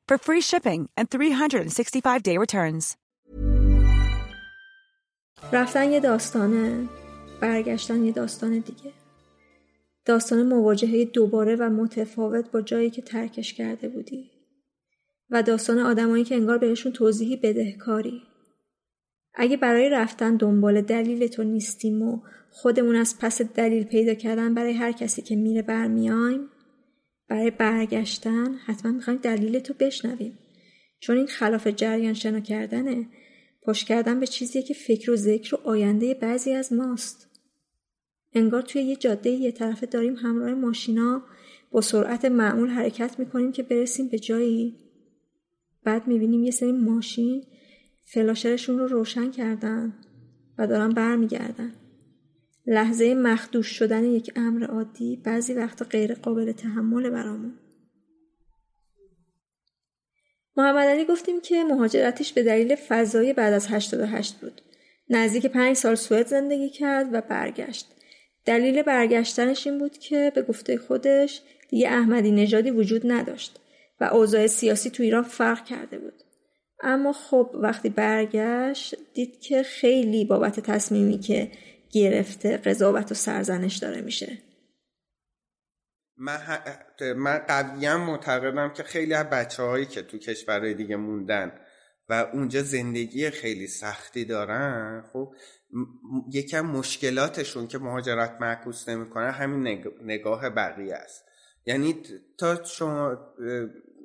for free shipping and 365-day returns. رفتن یه داستانه برگشتن یه داستان دیگه. داستان مواجهه دوباره و متفاوت با جایی که ترکش کرده بودی. و داستان آدمایی که انگار بهشون توضیحی بدهکاری. اگه برای رفتن دنبال دلیل تو نیستیم و خودمون از پس دلیل پیدا کردن برای هر کسی که میره برمیایم برای برگشتن حتما می‌خوایم دلیل تو بشنویم. چون این خلاف جریان شنا کردنه پشت کردن به چیزی که فکر و ذکر و آینده بعضی از ماست. انگار توی یه جاده یه طرفه داریم همراه ماشینا با سرعت معمول حرکت می‌کنیم که برسیم به جایی. بعد می‌بینیم یه سری ماشین فلاشرشون رو روشن کردن و دارن برمیگردن. لحظه مخدوش شدن یک امر عادی بعضی وقتا غیر قابل تحمل برامون. محمد علی گفتیم که مهاجرتش به دلیل فضای بعد از 88 بود. نزدیک پنج سال سوئد زندگی کرد و برگشت. دلیل برگشتنش این بود که به گفته خودش دیگه احمدی نژادی وجود نداشت و اوضاع سیاسی تو ایران فرق کرده بود. اما خب وقتی برگشت دید که خیلی بابت تصمیمی که گرفته قضاوت و سرزنش داره میشه. من, من قویا معتقدم که خیلی از بچه هایی که تو کشورهای دیگه موندن و اونجا زندگی خیلی سختی دارن خب یکم مشکلاتشون که مهاجرت معکوس نمی‌کنه همین نگاه بقیه است. یعنی تا شما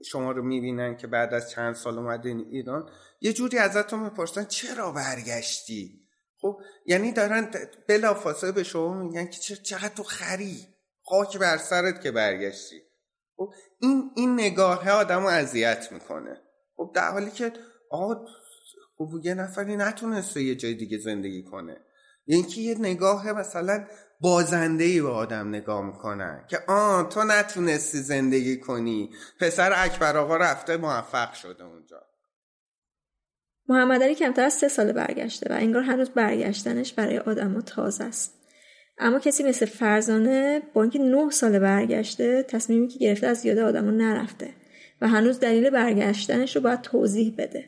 شما رو می‌بینن که بعد از چند سال اومدین ایران یه جوری ازتون می‌پرسن چرا برگشتی؟ خب یعنی دارن بلافاصله به شما میگن که چقدر تو خری. خاک بر سرت که برگشتی. خب این این نگاه آدم رو اذیت می‌کنه. خب در حالی که آقا خب یه نفری نتونسته یه جای دیگه زندگی کنه. یعنی که یه نگاه مثلا بازنده ای به آدم نگاه می‌کنن که آه تو نتونستی زندگی کنی. پسر اکبر آقا رفته موفق شده اونجا. محمد علی کمتر از سه سال برگشته و انگار هنوز برگشتنش برای آدم تازه است. اما کسی مثل فرزانه با اینکه نه سال برگشته تصمیمی که گرفته از یاد آدمو نرفته و هنوز دلیل برگشتنش رو باید توضیح بده.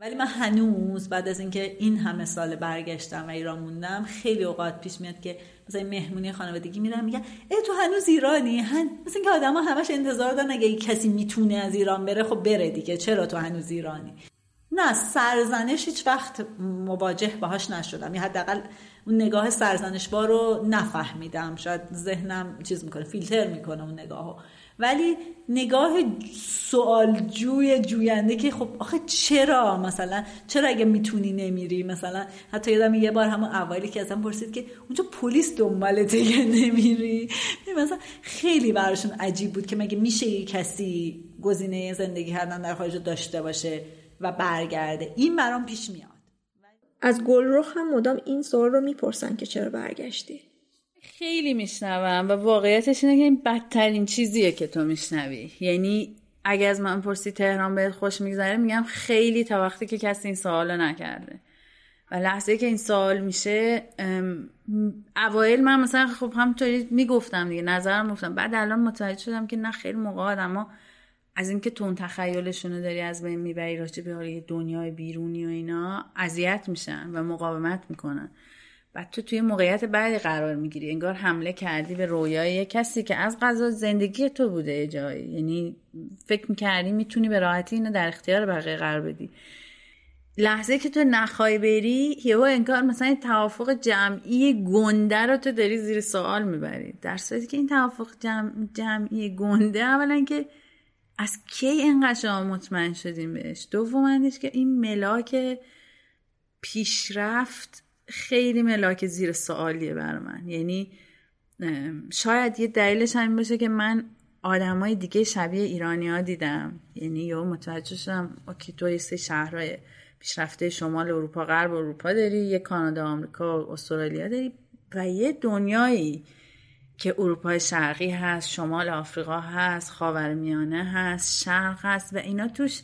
ولی من هنوز بعد از اینکه این همه سال برگشتم و ایران موندم خیلی اوقات پیش میاد که مثلا مهمونی خانوادگی میرم میگن ای تو هنوز ایرانی؟ هن... مثل اینکه آدما همش انتظار دارن اگه کسی می‌تونه از ایران بره خب بره دیگه چرا تو هنوز ایرانی؟ نه سرزنش هیچ وقت مواجه باهاش نشدم. یا حداقل اون نگاه سرزنشبار رو نفهمیدم. شاید ذهنم چیز می‌کنه فیلتر می‌کنه اون نگاهو. ولی نگاه سوال جوی جوینده که خب آخه چرا مثلا؟ چرا اگه می‌تونی نمیری؟ مثلا حتی یادم یه بار همون اولی که ازم پرسید که اونجا پلیس دنبالته یه نمیری؟ مثلا خیلی براشون عجیب بود که مگه میشه یه کسی گزینه زندگی کردن در خارج داشته باشه؟ و برگرده. این برام پیش میاد. از گلرخ هم مدام این سوال رو می‌پرسن که چرا برگشتی؟ خیلی میشنوم و واقعیتش اینه که این بدترین چیزیه که تو میشنوی. یعنی اگه از من پرسی تهران بهت خوش میگذره میگم خیلی تا وقتی که کسی این سوال نکرده. و لحظه که این سوال میشه اوایل من مثلا خب همطوری می‌گفتم دیگه نظرم گفتم. بعد الان متوجه شدم که نه خیلی موقع اما از اینکه تون تخیلشونو داری از بین می‌بری راجع به حالا دنیای بیرونی و اینا اذیت میشن و مقاومت می‌کنن. بعد تو توی موقعیت بعدی قرار می‌گیری. انگار حمله کردی به رویای کسی که از قضا زندگی تو بوده جایی. یعنی فکر می‌کردی می‌تونی به راحتی اینو در اختیار بقیه قرار بدی. لحظه که تو نخوای بری یهو انگار مثلا توافق جمعی گنده رو تو داری زیر سوال می‌بری. در صورتی که این توافق جمعی گنده اولا که از کی اینقدر شما مطمئن شدیم بهش؟ دومندش که این ملاک پیشرفت خیلی ملاک زیر سوالیه بر من. یعنی شاید یه دلیلش همین باشه که من آدمای دیگه شبیه ایرانی ها دیدم. یعنی یا متوجه شدم اوکی تو سه شهرهای پیشرفته شمال اروپا غرب اروپا داری یه کانادا آمریکا استرالیا داری و یه دنیایی که اروپای شرقی هست شمال آفریقا هست خاورمیانه هست شرق هست و اینا توش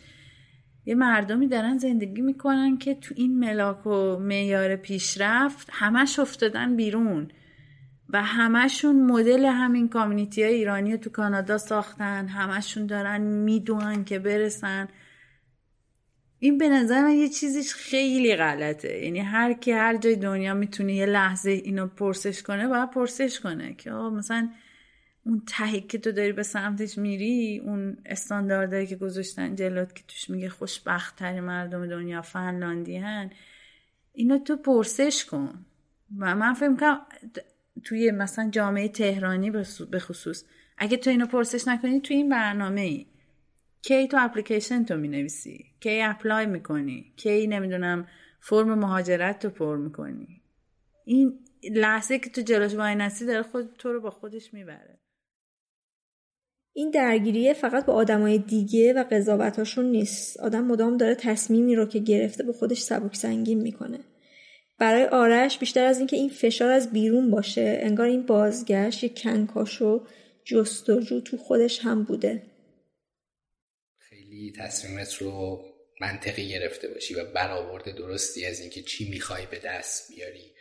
یه مردمی دارن زندگی می‌کنن که تو این ملاک و معیار پیشرفت همش افتادن بیرون و همشون مدل همین کامیونیتی های ایرانی رو تو کانادا ساختن همشون دارن می‌دونن که برسن. این به نظر من یه چیزیش خیلی غلطه. یعنی هر کی هر جای دنیا می‌تونه یه لحظه اینو پرسش کنه باید پرسش کنه که مثلا اون تهی که تو داری به سمتش میری اون استانداردهایی که گذاشتن جلوت که توش میگه خوشبخت تری مردم دنیا فنلاندی هن اینو تو پرسش کن. و من فکر کنم توی مثلا جامعه تهرانی به خصوص اگه تو اینو پرسش نکنی توی این برنامه ای کی تو اپلیکیشن تو می‌نویسی؟ کی اپلای می‌کنی؟ کی نمی‌دونم فرم مهاجرت تو پر می‌کنی؟ این لحظه که تو جلوش وای نستی داره خود تو رو با خودش می‌بره. این درگیریه فقط با آدمای دیگه و قضاوتاشون نیست. آدم مدام داره تصمیمی رو که گرفته به خودش سبک سنگین می‌کنه. برای آرش بیشتر از اینکه این فشار از بیرون باشه انگار این بازگشت یک کنکاش و جستجو تو خودش هم بوده. خیلی تصمیمت رو منطقی گرفته باشی و برآورد درستی از اینکه چی می‌خوای به دست بیاری.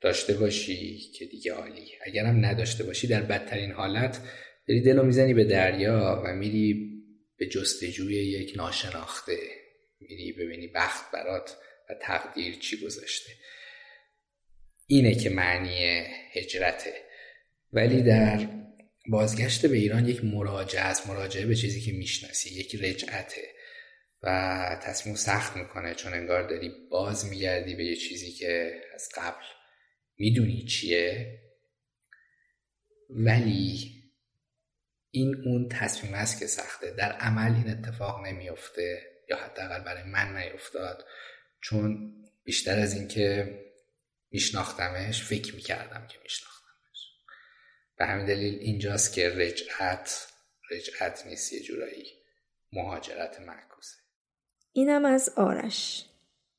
داشته باشی که دیگه عالی. اگرم نداشته باشی در بدترین حالت داری دلو می‌زنی به دریا و میری به جستجوی یک ناشناخته. میری ببینی بخت برات و تقدیر چی گذاشته. اینه که معنی هجرته. ولی در بازگشت به ایران یک مراجعه است مراجعه به چیزی که می‌شناسی یک رجعته و تصمیم سخت می‌کنه چون انگار داری باز میگردی به یه چیزی که از قبل می‌دونی چیه. ولی این اون تصمیم است که سخته. در عمل این اتفاق نمیافته یا حداقل برای من نیفتاد چون بیشتر از اینکه میشناختمش فکر می‌کردم که میشناختمش به همین دلیل اینجاست که رجعت رجعت نیست یه جورایی مهاجرت معکوسه. اینم از آرش.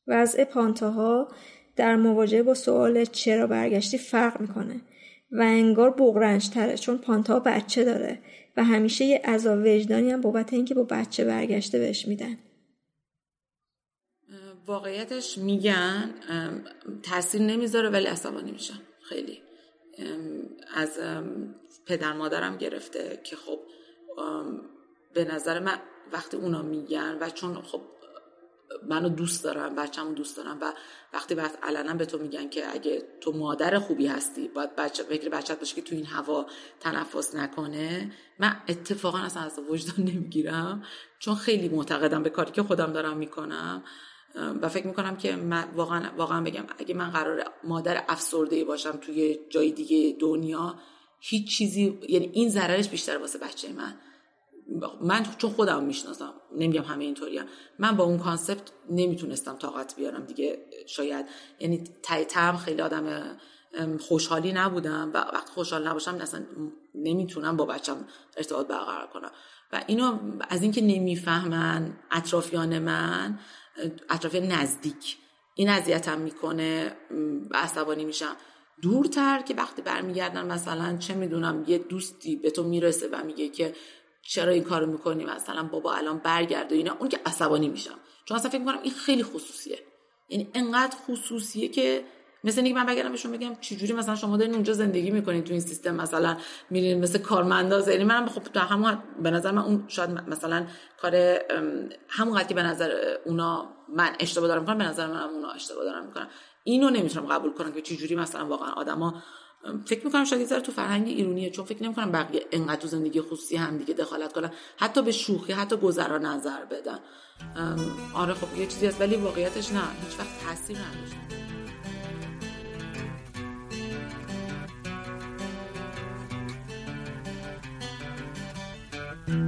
وضع پانتاها در مواجهه با سوال چرا برگشتی فرق می‌کنه و انگار بغرنج تره چون پانتا بچه داره و همیشه یه عذاب وجدانی هم بابت اینکه با بچه برگشته بهش میدن. واقعیتش میگن تاثیر نمی‌ذاره ولی عصبانی میشن. خیلی. از پدر مادرم گرفته که خب به نظر من وقتی اونا میگن و چون خب منو دوست دارم بچه‌مو دوست دارم و وقتی بعد علنا به تو میگن که اگه تو مادر خوبی هستی باید بچه فکر بچت باشه که تو این هوا تنفس نکنه من اتفاقا اصلا از وجدان نمی‌گیرم چون خیلی معتقدم به کاری که خودم دارم می‌کنم. و فکر می‌کنم که من واقعا واقعا بگم اگه من قرار مادر افسرده باشم توی جای دیگه دنیا هیچ چیزی یعنی این ضررش بیشتر واسه بچه من. من چون خودم می‌شناسم نمیگم همه اینطوری من با اون concept نمی‌تونستم طاقت بیارم دیگه شاید. یعنی تایتم خیلی آدم خوشحالی نبودم و وقتی خوشحال نباشم اصلا نمی‌تونم با بچم ارتباط برقرار کنم. و اینو از اینکه نمی‌فهمن اطرافیان من اطرافیان نزدیک. این اذیتم می‌کنه عصبانی میشم. دورتر که وقتی برمیگردن مثلا چه می‌دونم یه دوستی به تو می‌رسه و میگه که چرا این کارو می‌کنی؟ مثلا بابا الان برگرد و اینا اون که عصبانی میشم. چون اصلا فکر می‌کنم این خیلی خصوصیه. یعنی انقدر خصوصیه که مثل اینکه من بگم بهشون بگم چجوری مثلا شما دارین اونجا زندگی می‌کنین تو این سیستم مثلا میرین مثل کارمنداز. یعنی من خب تو همون به نظر من اون شاید مثلا کار همون که به نظر اونا من اشتباه دارم می‌کنم به نظر من اونا اشتباه دارم می‌کنم اینو نمی‌تونم قبول کنم که چجوری مثلا واقعا آدما فکر می‌کنم شاید تو فرهنگ ایرونیه چون فکر نمی‌کنم بقیه انقدر تو زندگی خصوصی هم دیگه دخالت کنن. حتی به شوخی حتی گذرا نظر بدن. آره خب یه چیزی هست ولی واقعیتش نه. هیچ وقت تاثیر نداشته. حالا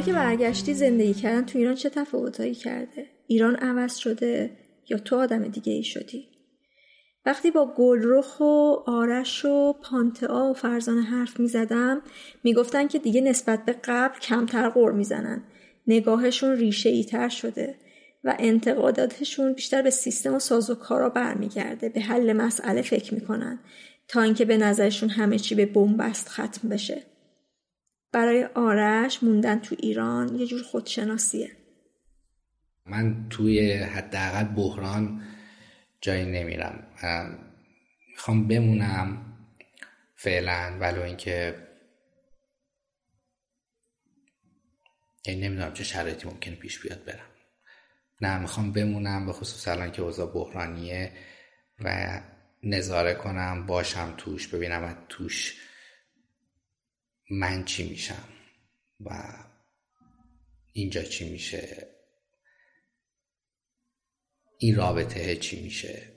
که برگشتی زندگی کردن تو ایران چه تفاوتهایی کرده؟ ایران عوض شده یا تو آدم دیگه ای شدی؟ وقتی با گلرخ و آرش و پانتعا و فرزانه حرف می زدم می گفتن که دیگه نسبت به قبل کمتر غور می زنن. نگاهشون ریشه ای تر شده و انتقاداتشون بیشتر به سیستم و سازوکارا برمیگرده. به حل مسئله فکر می‌کنن تا اینکه به نظرشون همه چی به بنبست ختم بشه. برای آرش موندن تو ایران یه جور خودشناسیه. من توی حداقل بحران جایی نمیرم. می‌خوام بمونم فعلا ولو اینکه یعنی نمی‌دونم چه شرایطی ممکنه پیش بیاد برم. نه می‌خوام بمونم به خصوص الان که اوضاع بحرانیه و نظاره کنم باشم توش ببینم توش من چی میشم و اینجا چی میشه این رابطه چی میشه.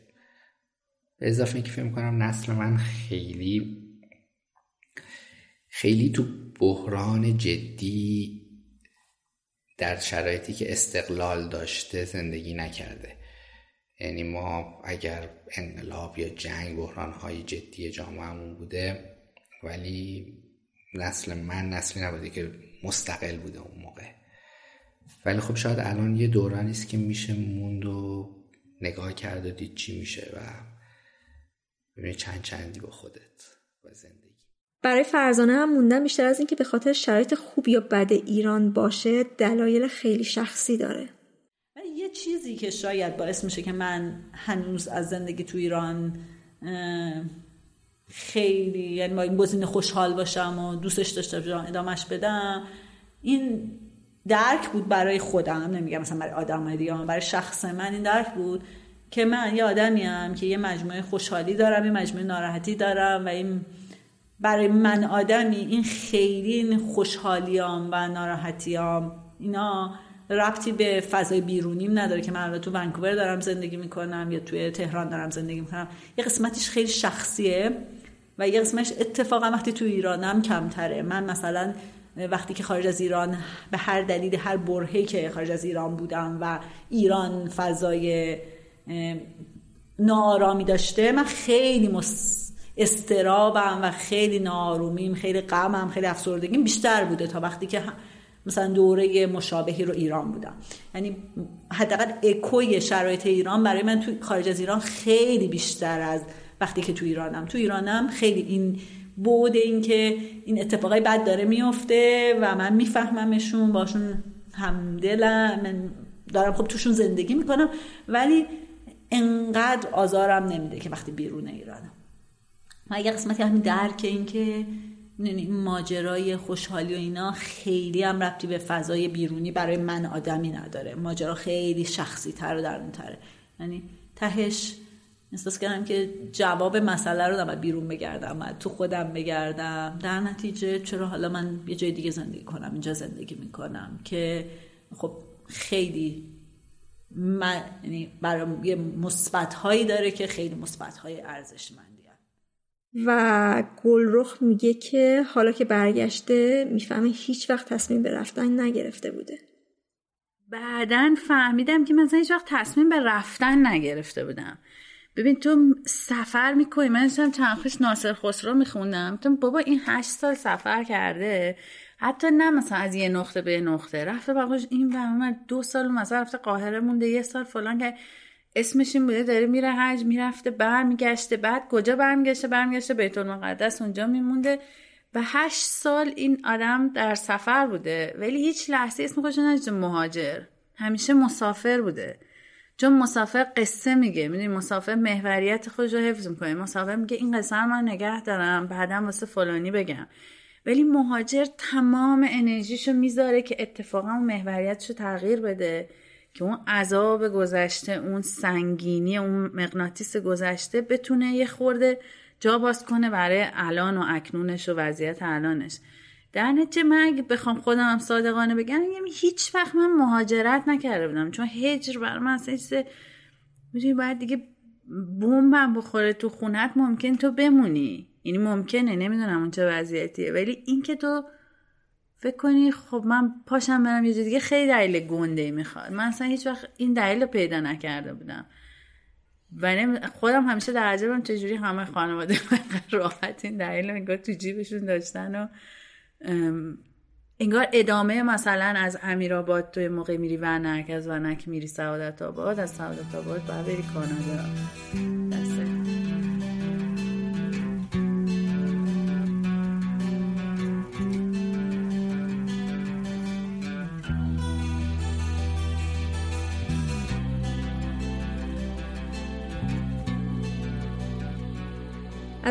به اضافه اینکه فکر می‌کنم نسل من خیلی خیلی تو بحران جدی در شرایطی که استقلال داشته زندگی نکرده. یعنی ما اگر انقلاب یا جنگ بحران های جدی جامعهمون بوده ولی نسل من نسلی نبوده که مستقل بوده اون موقع. ولی خب شاید الان یه دورانی است که میشه موند و نگاه کرد و دید چی میشه و ببینید چند چندی با خودت. برای فرزانه هم موندن بیشتر از اینکه به خاطر شرایط خوب یا بد ایران باشه دلایل خیلی شخصی داره. یه چیزی که شاید باعث میشه که من هنوز از زندگی تو ایران خیلی یعنی با این گزینه خوشحال باشم و دوستش داشته باشم ادامش بدم این درک بود برای خودم نمیگم مثلا برای آدم دیگه برای شخص من این درک بود که من یه آدمیم که یه مجموعه خوشحالی دارم یه مجموعه ناراحتی دارم و این برای من آدمی این خیلی این خوشحالیام و ناراحتیام. اینا ربطی به فضای بیرونیم نداره که من تو ونکوور دارم زندگی می‌کنم یا توی تهران دارم زندگی می‌کنم. یه قسمتش خیلی شخصیه و یه قسمتش اتفاقا وقتی تو ایرانم کمتره. من مثلا وقتی که خارج از ایران به هر دلیل هر برهی که خارج از ایران بودم و ایران فضای ناآرامی داشته من خیلی مس... استرابم و خیلی ناآرومیم خیلی غمم خیلی افسردگیم بیشتر بوده تا وقتی که مثلا دوره مشابهی رو ایران بودم. یعنی حداقل اکوی شرایط ایران برای من تو خارج از ایران خیلی بیشتر از وقتی که تو ایرانم. تو ایرانم خیلی این بود این که این اتفاقای بد داره میفته و من میفهممشون باشون همدلم من دارم خب توشون زندگی می‌کنم ولی انقدر آزارم نمیده که وقتی بیرون ایرانم. و یه قسمتی همین درک این که ماجرای خوشحالی و اینا خیلی هم ربطی به فضای بیرونی برای من آدمی نداره. ماجرا خیلی شخصی تر و درونتره. یعنی تهش احساس کردم که جواب مسئله رو نباید بیرون بگردم تو خودم بگردم. در نتیجه چرا حالا من یه جای دیگه زندگی کنم اینجا زندگی می‌کنم که خب خیلی یعنی برای مثبت هایی داره که خیلی مثبت های ارزشمندی و گلرخ میگه که حالا که برگشته می‌فهمه هیچ وقت تصمیم به رفتن نگرفته بوده. بعدا فهمیدم که مثلا هیچ وقت تصمیم به رفتن نگرفته بودم. ببین تو سفر می‌کنی من چند خوش ناصر خسرو میخوندم. تو بابا این هشت سال سفر کرده حتی نه مثلا از یه نقطه به نقطه. رفته باقاش این و دو سال مثلا رفته قاهره مونده یه سال فلان که اسمش این بوده داره میره حج می‌رفته برمیگشته بعد کجا برمیگشته؟ برمیگشته بیت المقدس اونجا میمونده. و هشت سال این آدم در سفر بوده. ولی هیچ لحظه اسم خودش نجده مهاجر. همیشه مسافر بوده. چون مسافر قصه میگه. می‌دونی مسافر محوریت خودش رو حفظ می‌کنه. مسافر میگه این قصه رو من نگه دارم بعدا واسه فلانی بگم. ولی مهاجر تمام انرژیشو می‌ذاره که اتفاقا محوریتش رو تغییر بده. که اون عذاب گذشته اون سنگینی اون مغناطیس گذشته بتونه یه خورده جا باز کنه برای الان و اکنونش و وضعیت الانش. در نتیجه من اگه بخوام خودم هم صادقانه بگم یعنی هیچ وقت من مهاجرت نکرده بودم. چون هجر بر من اصلا می‌دونی باید دیگه بومبم بخوره تو خونت ممکن تو بمونی. یعنی ممکنه نمی‌دونم اون چه وضعیتیه. ولی اینکه تو فکر کنی خب من پاشم برم یه دیگه خیلی دلیل گنده می‌خواد. من اصلا هیچ وقت این دلیل پیدا نکرده بودم. و خودم همیشه در عجبم چجوری همه خانواده من راحت این دلیل انگار تو جیبشون داشتن و انگار ادامه مثلا از امیرآباد توی موقع میری ونک از ونک میری سعادت آباد از سعادت آباد باید بری کانادا.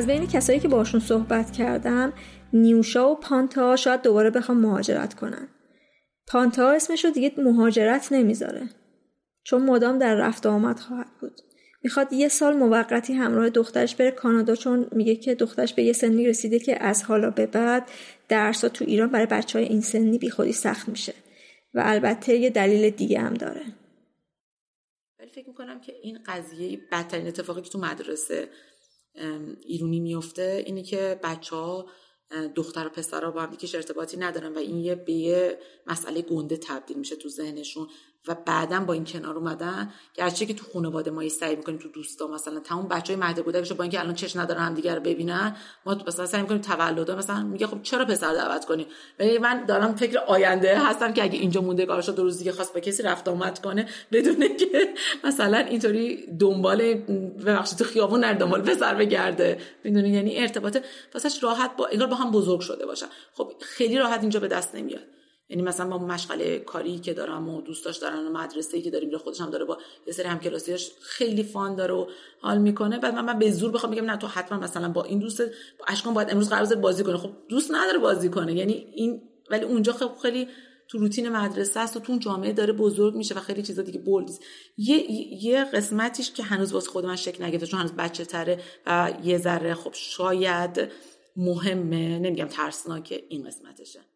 از بین کسایی که باشون صحبت کردم نیوشا و پانتا شاید دوباره بخوام مهاجرت کنن. پانتا اسمش رو دیگه مهاجرت نمی‌ذاره. چون مدام در رفت آمد خواهد بود. می‌خواد یه سال موقتی همراه دخترش بره کانادا چون میگه که دخترش به یه سنی رسیده که از حالا به بعد درسا تو ایران برای بچه های این سنی بی خودی سخت میشه. و البته یه دلیل دیگه هم داره. ولی فکر می‌کنم که این قضیه بدترین اتفاقی که تو مدرسه ایرونی میفته اینه که بچه ها دختر و پسر با هم ارتباطی ندارن و این یه به یه مسئله گنده تبدیل میشه تو ذهنشون. و بعدا با این کنار اومدن گرچه که تو خانواده ما سعی می‌کنیم تو دوستا مثلا تمام بچهای مهد بوده با اینکه الان چش ندارن همدیگه رو ببینن ما مثلا سعی می‌کنیم تولدا مثلا میگه خب چرا پسر دعوت کنیم ولی من دارم فکر آینده هستم که اگه اینجا مونده شد دو روز دیگه خواست با کسی رفت آمد کنه بدونه که مثلا اینطوری دنبال ببخشید تو خیابون نر دنبال پسر بگرده. می‌دونی یعنی ارتباط واسش راحت با انگار با هم بزرگ شده باشن. خب خیلی راحت اینجا به دست نمیاد. یعنی مثلا با مشغله کاری که دارم و دوستاش دارن و مدرسه که داریم خودش هم داره با یه سری همکلاسیاش خیلی فان داره و حال می‌کنه. بعد من, من به زور بخوام بگم نه تو حتما مثلا با این دوست با اشکان باید امروز قرار بازی کنه. خب دوست نداره بازی کنه. یعنی این ولی اونجا خب خیلی تو روتین مدرسه است و تو اون جامعه داره بزرگ میشه و خیلی چیزا دیگه بولد یه یه قسمتیش که هنوز واسه خود من شک نگرفته چون هنوز بچه تره و یه ذره خب شاید مهمه. نمیگم ترسناک این قسمتشه.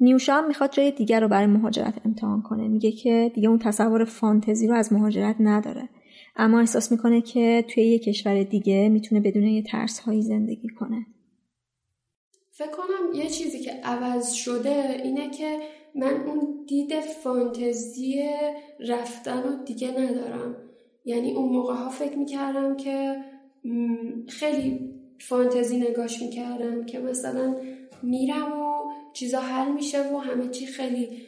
نیوشا هم می‌خواد جای دیگر رو برای مهاجرت امتحان کنه. میگه که دیگه اون تصور فانتزی رو از مهاجرت نداره. اما احساس می‌کنه که توی یه کشور دیگه می‌تونه بدون یه ترس هایی زندگی کنه. فکر کنم یه چیزی که عوض شده اینه که من اون دید فانتزی رفتن رو دیگه ندارم. یعنی اون موقع ها فکر می‌کردم که خیلی فانتزی نگاش می‌کردم که مثلا میرم و چیزا حل میشه و همه چی خیلی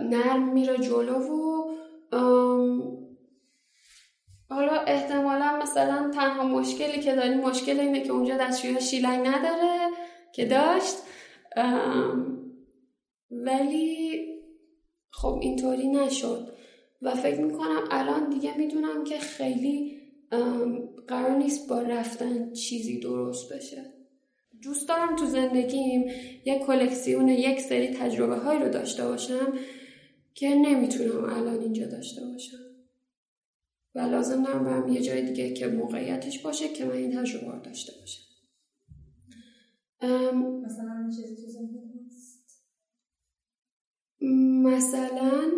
نرم میره جلو و حالا احتمالا مثلا تنها مشکلی که داریم مشکل اینه که اونجا دستشوی شیلنگ نداره که داشت. ولی خب اینطوری نشد. و فکر می‌کنم الان دیگه می‌دونم که خیلی قرار نیست با رفتن چیزی درست بشه. دوست دارم تو زندگیم یک کلکسیون یک سری تجربه های رو داشته باشم که نمی‌تونم الان اینجا داشته باشم. و لازم دارم برم یه جای دیگه که موقعیتش باشه که من این تجربه رو داشته باشم. مثلا چیزی تو مثلا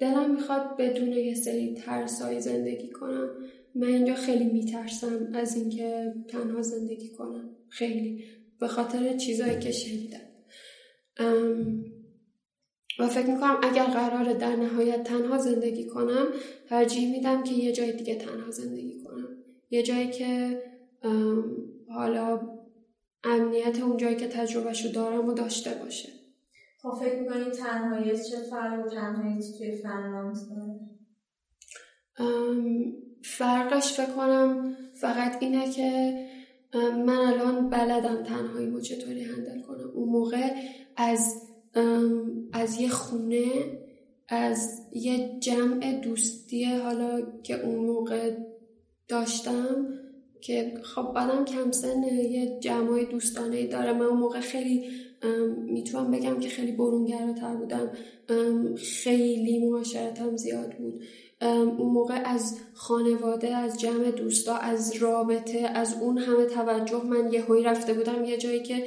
دلم می‌خواد بدون یه سری ترسایی زندگی کنم. من اینجا خیلی میترسم از اینکه تنها زندگی کنم. خیلی. به خاطر چیزایی که شنیدم. و فکر می‌کنم اگر قراره در نهایت تنها زندگی کنم ترجیح میدم که یه جای دیگه تنها زندگی کنم. یه جایی که حالا امنیت اون جایی که تجربهشو دارم و داشته باشه. خب فکر می‌کنی تنهایی چه فرق تنهایی توی فنلاند فرقش فکر کنم فقط اینه که من الان بلدم تنهایی رو چطوری هندل کنم. اون موقع از از یه خونه از یه جمع دوستی حالا که اون موقع داشتم که خب آدم کم سنه یه جمعای دوستانه داره. من اون موقع خیلی می‌تونم بگم که خیلی برونگراتر بودم. خیلی معاشرتم زیاد بود. اون موقع از خانواده از جمع دوستا از رابطه از اون همه توجه من یه هایی رفته بودم یه جایی که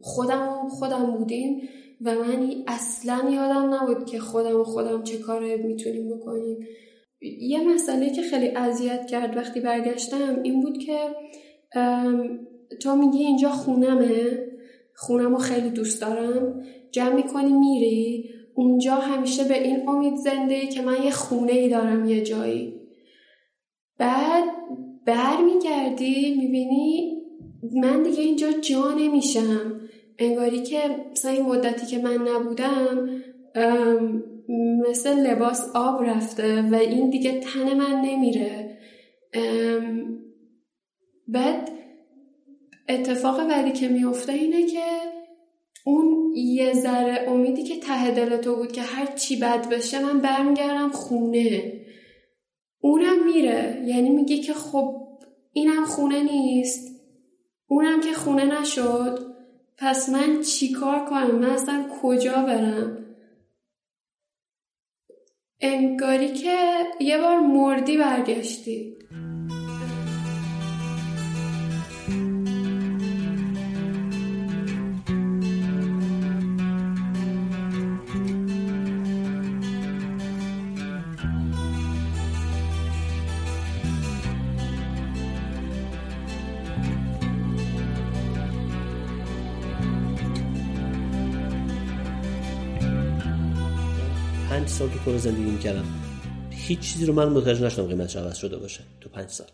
خودم خودم بودیم و من اصلا یادم نبود که خودم و خودم چه کار می‌تونیم بکنیم. یه مسئله که خیلی اذیت کرد وقتی برگشتم این بود که تو میگی اینجا خونمه خونم رو خیلی دوست دارم. جمع می‌کنی میری. اونجا همیشه به این امید زنده که من یه خونه ای دارم یه جایی. بعد بر میگردی می‌بینی من دیگه اینجا جا نمیشم. انگاری که مثلا این مدتی که من نبودم مثل لباس آب رفته و این دیگه تن من نمیره. بعد اتفاق بعدی که میفته اینه که اون یه ذره امیدی که ته دل تو بود که هر چی بد بشه من برمیگردم خونه. اونم میره. یعنی میگه که خب اینم خونه نیست. اونم که خونه نشد. پس من چیکار کنم؟ من اصلا کجا برم؟ انگاری که یه بار مردی برگشتی. سال تو کره زندگی می‌کردم هیچ چیزی رو من متوجه نشدم قیمتش عوض شده باشه تو پنج سال.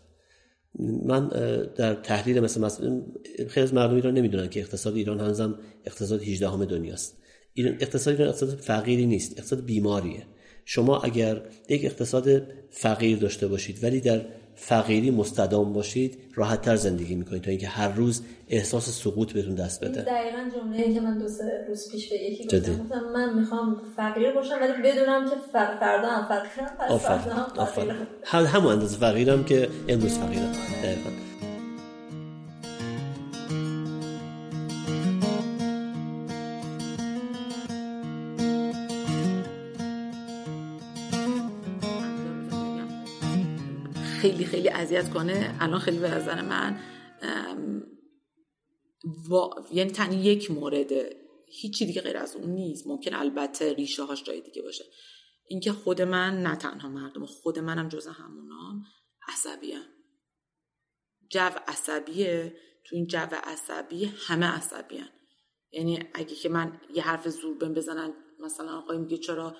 من در تحلیل مثل, مثلا خیلی از مردم ایران نمی‌دونن که اقتصاد ایران هنوزم اقتصاد 18 همه دنیاست. ایران اقتصاد ایران اقتصاد فقیری نیست اقتصاد بیماریه. شما اگر یک اقتصاد فقیر داشته باشید ولی در فقیری مستدام باشید راحت تر زندگی می‌کنید تا اینکه هر روز احساس سقوط بهتون دست بده. دقیقا جمله که من دو سه روز پیش به یکی گفتم من می‌خوام فقیر باشم ولی بدونم که فردا هم فقیرم پس همون اندازه فقیرم که امروز فقیرم. دقیقا. خیلی اذیت کنه الان خیلی به نظر من و... یعنی تنی یک مورد هیچی دیگه غیر از اون نیست. ممکن البته ریشه هاش جای دیگه باشه. اینکه خود من نه تنها مردم خود منم جز همونام عصبیم. جو عصبیه تو این جو عصبی همه عصبیان. یعنی اگه که من یه حرف زور بهم بزنن مثلا آقای میگه چرا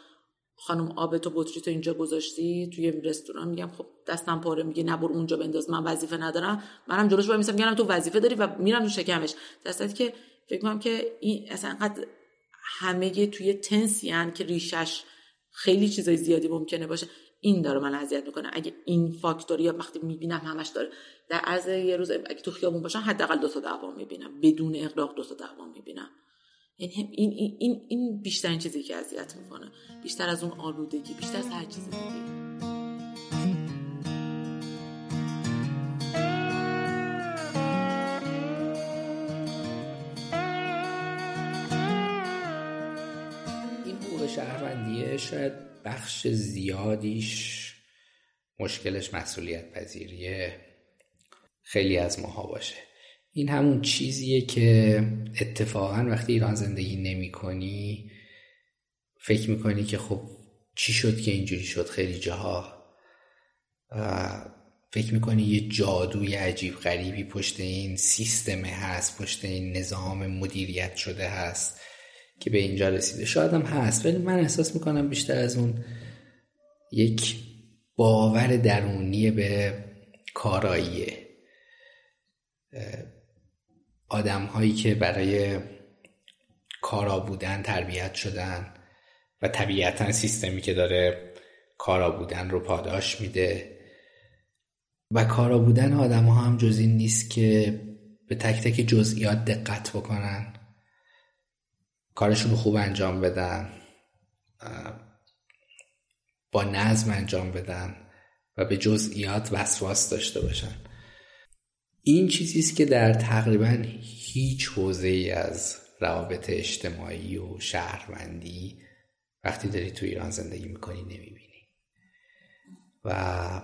خانم آب تو بطری تو اینجا گذاشتی؟ توی رستوران میگم خب دستم پاره میگه نبر اونجا بنداز من وظیفه ندارم. منم جلوش میسم میگم تو وظیفه داری و میرم تو شکمش. دستت که فکر کنم که این اصلا انقدر همه توی تنسیان که ریشش خیلی چیزای زیادی ممکنه باشه. این داره من اذیت می‌کنه. اگه این فاکتوری یا وقتی می‌بینم همش داره. در عرض یه روز اگه تو خیابون باشم حداقل دو تا دعوا می‌بینم. بدون اغراق دو تا دعوا می‌بینم. یعنی این, این, این, این بیشترین چیزی که اذیت می‌کنه بیشتر از اون آلودگی بیشتر از هر چیز دیگه. این شهروندیه شاید بخش زیادیش مشکلش مسئولیت پذیریه خیلی از ماها باشه. این همون چیزیه که اتفاقا وقتی ایران زندگی نمی کنی فکر می‌کنی که خب چی شد که اینجوری شد؟ خیلی جاها. فکر می‌کنی یه جادوی عجیب غریبی پشت این سیستم هست پشت این نظام مدیریت شده هست که به اینجا رسیده. شاید هم هست ولی من احساس می‌کنم بیشتر از اون یک باور درونی به کاراییه. آدم هایی که برای کارا بودن تربیت شدن و طبیعتا سیستمی که داره کارا بودن رو پاداش میده. و کارا بودن آدم ها هم جز این نیست که به تک تک جزئیات دقت بکنن. کارشون رو خوب انجام بدن با نظم انجام بدن و به جزئیات وسواس داشته باشن. این چیزی است که در تقریبا هیچ حوزه ای از روابط اجتماعی و شهروندی وقتی داری تو ایران زندگی می‌کنی نمی‌بینی. و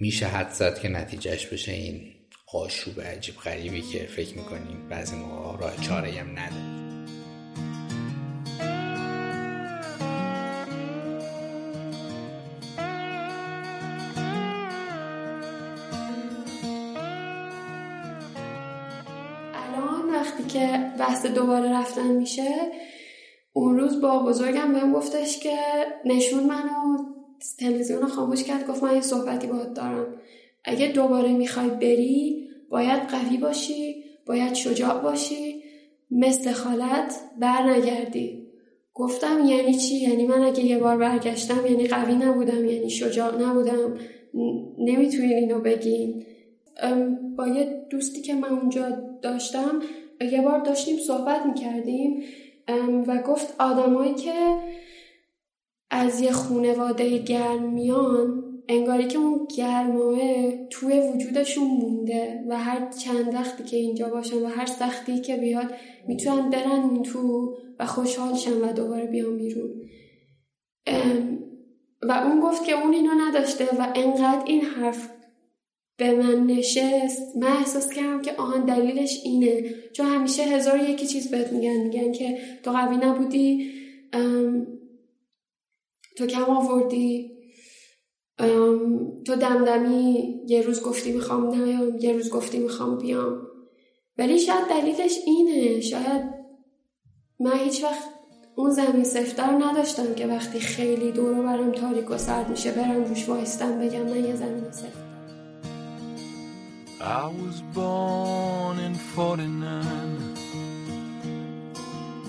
میشه حد زد که نتیجهش بشه این آشوب عجیب غریبی که فکر می‌کنیم بعضی موقع راه چاره هم نداره. بحث دوباره رفتن میشه. اون روز با بزرگم بهم گفتش که نشون منو تلویزیون خاموش کرد گفت من یه صحبتی باید دارم. اگه دوباره می‌خوای بری باید قوی باشی باید شجاع باشی مثل خالت بر نگردی. گفتم یعنی چی؟ یعنی من اگه یه بار برگشتم یعنی قوی نبودم یعنی شجاع نبودم. نمی‌تونین اینو بگین با یه دوستی که من اونجا داشتم یه بار داشتیم صحبت می‌کردیم و گفت آدمایی که از یه خونواده گرم میان انگاری که اون گرماه توی وجودشون مونده و هر چند وقتی که اینجا باشن و هر سختی که بیاد می‌تونن برن اون تو و خوشحال شن و دوباره بیان بیرون. و اون گفت که اون اینو نداشته و انقدر این حرف به من نشست. من احساس کردم که آهان دلیلش اینه. چون همیشه هزار یکی چیز بهت میگن. میگن که تو قوی نبودی تو کم آوردی. تو دمدمی یه روز گفتی می‌خوام نیام یه روز گفتی می‌خوام بیام. ولی شاید دلیلش اینه. شاید من هیچ وقت اون زمین سفتر نداشتم که وقتی خیلی دور برم تاریک و سرد میشه برم روش وایستم بگم من یه زمین سفتر I was born in 49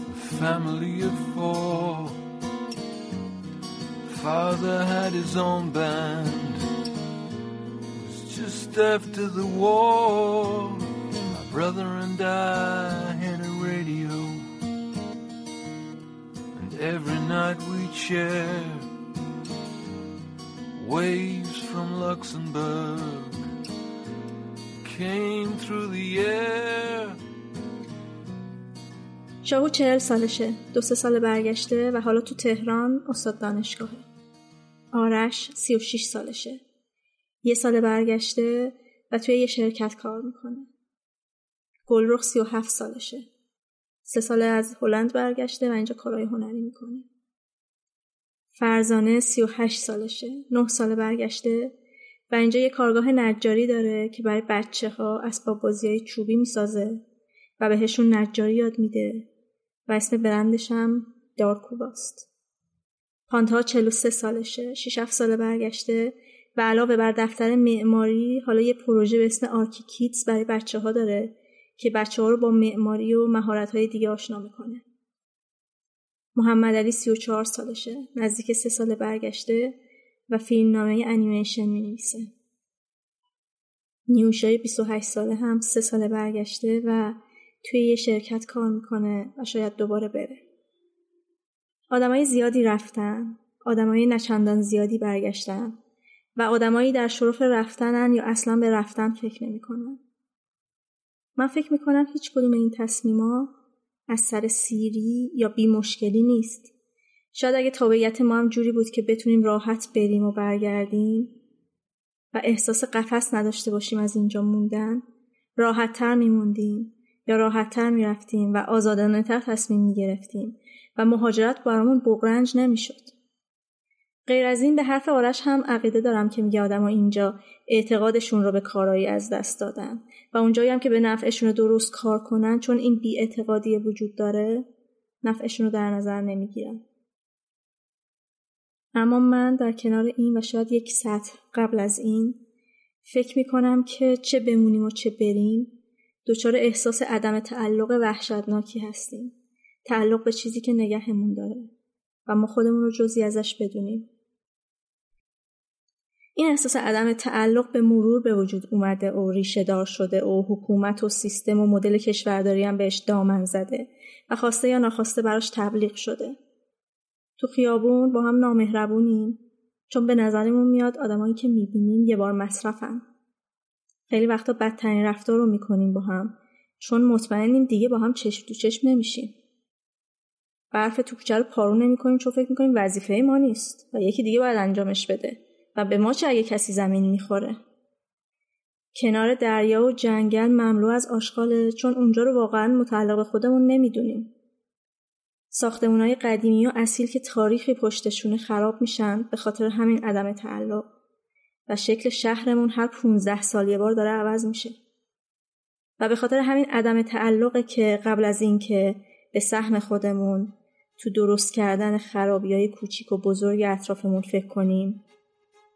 A family of four. Father had his own band. It was just after the war My brother and I had a radio. And every night we'd share Waves from Luxembourg شاهو چهل سالشه. دو سه سال برگشته و حالا تو تهران استاد دانشگاهه. آرش سی و شیش سالشه. یه سال برگشته و توی یه شرکت کار می‌کنه. گلرخ سی و هفت سالشه. سه ساله از هلند برگشته و اینجا کارهای هنری می‌کنه. فرزانه سی و هشت سالشه. نه سال برگشته و اینجا یه کارگاه نجاری داره که برای بچه ها اسباب بازی چوبی می‌سازه و بهشون نجاری یاد میده و اسم برندش هم دارکوباست. پانته‌آ 43 سالشه، 6 7 ساله برگشته و علاوه بر دفتر معماری حالا یه پروژه به اسم ArchiKids برای بچه ها داره که بچه ها رو با معماری و مهارت های دیگه آشنا می‌کنه. محمد علی 34 سالشه، نزدیک سه سال برگشته و فیلمنامه انیمیشن می نویسه. نیوشای 28 ساله هم سه ساله برگشته و توی یه شرکت کار می‌کنه و شاید دوباره بره. آدمای زیادی رفتن، آدمای نچندان زیادی برگشتن و آدمایی در شرف رفتنن یا اصلا به رفتن فکر نمی‌کنن. من فکر می‌کنم هیچ کدوم این تصمیما از سر سیری یا بی مشکلی نیست. شاید اگه تابعیت ما هم جوری بود که بتونیم راحت بریم و برگردیم و احساس قفس نداشته باشیم از اینجا موندن راحتتر میموندیم یا راحتتر می‌رفتیم و آزادانه تر تصمیم می‌گرفتیم و مهاجرت برامون بغرنج نمی‌شد. غیر از این به حرف آرش هم عقیده دارم که میگه آدم اینجا اعتقادشون رو به کارایی از دست دادن و اونجایی هم که به نفعشون درست کار کنن چون این بی اعتقادی وجود داره نفعشون رو در نظر نمی‌گیرن. اما من در کنار این و شاید یک سطح قبل از این فکر می‌کنم که چه بمونیم و چه بریم دچار احساس عدم تعلق وحشتناکی هستیم. تعلق به چیزی که نگهمون داره و ما خودمون رو جزی ازش بدونیم. این احساس عدم تعلق به مرور به وجود اومده و ریشه دار شده و حکومت و سیستم و مدل کشورداری هم بهش دامن زده و خواسته یا ناخواسته براش تبلیغ شده. تو خیابون با هم نامهربونیم. چون به نظرمون میاد آدمایی که می‌بینیم یه بار مصرفن. خیلی وقتا بدترین رفتار رو می‌کنیم با هم. چون مطمئنیم دیگه با هم چشم تو چشم نمیشیم. برف تو کوچه رو پارو نمی‌کنیم چون فکر می‌کنیم وظیفه ما نیست و یکی دیگه باید انجامش بده. و به ما چه اگه کسی زمین می‌خوره؟ کنار دریا و جنگل مملو از آشغاله. چون اونجا رو واقعا متعلق خودمون نمی‌دونیم. ساختمونای قدیمی و اصیل که تاریخی پشتشونه خراب میشن به خاطر همین عدم تعلق. و شکل شهرمون هر 15 سال یه بار داره عوض میشه. و به خاطر همین عدم تعلقه که قبل از اینکه به سهم خودمون تو درست کردن خرابی های کوچیک و بزرگ اطرافمون فکر کنیم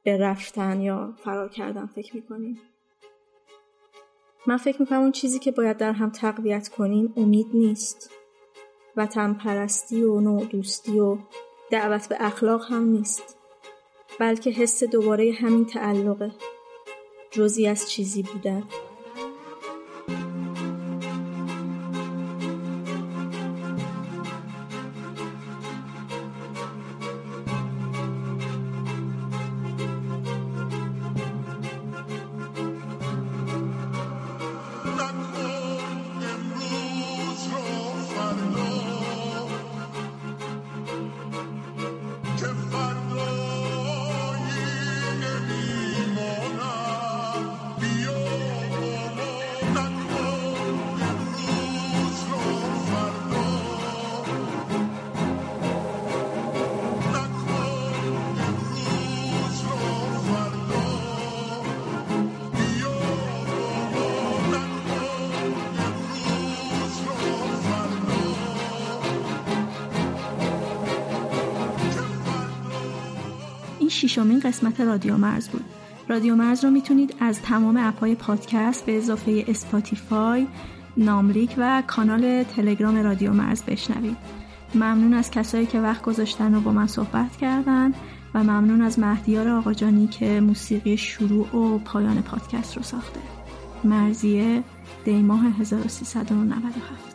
به رفتن یا فرار کردن فکر می‌کنیم. من فکر می‌کنم اون چیزی که باید در هم تقویت کنیم امید نیست. وطن پرستی و نوع دوستی و دعوت به اخلاق هم نیست بلکه حس دوباره همین تعلقه جزی از چیزی بودن. ششمین قسمت رادیو مرز بود. رادیو مرز رو می‌تونید از تمام app های پادکست به اضافه اسپاتیفای ناملیک و کانال تلگرام رادیو مرز بشنوید. ممنون از کسایی که وقت گذاشتن و با من صحبت کردن و ممنون از مهدیار آقاجانی که موسیقی شروع و پایان پادکست رو ساخته. مرضیه دیماه 1397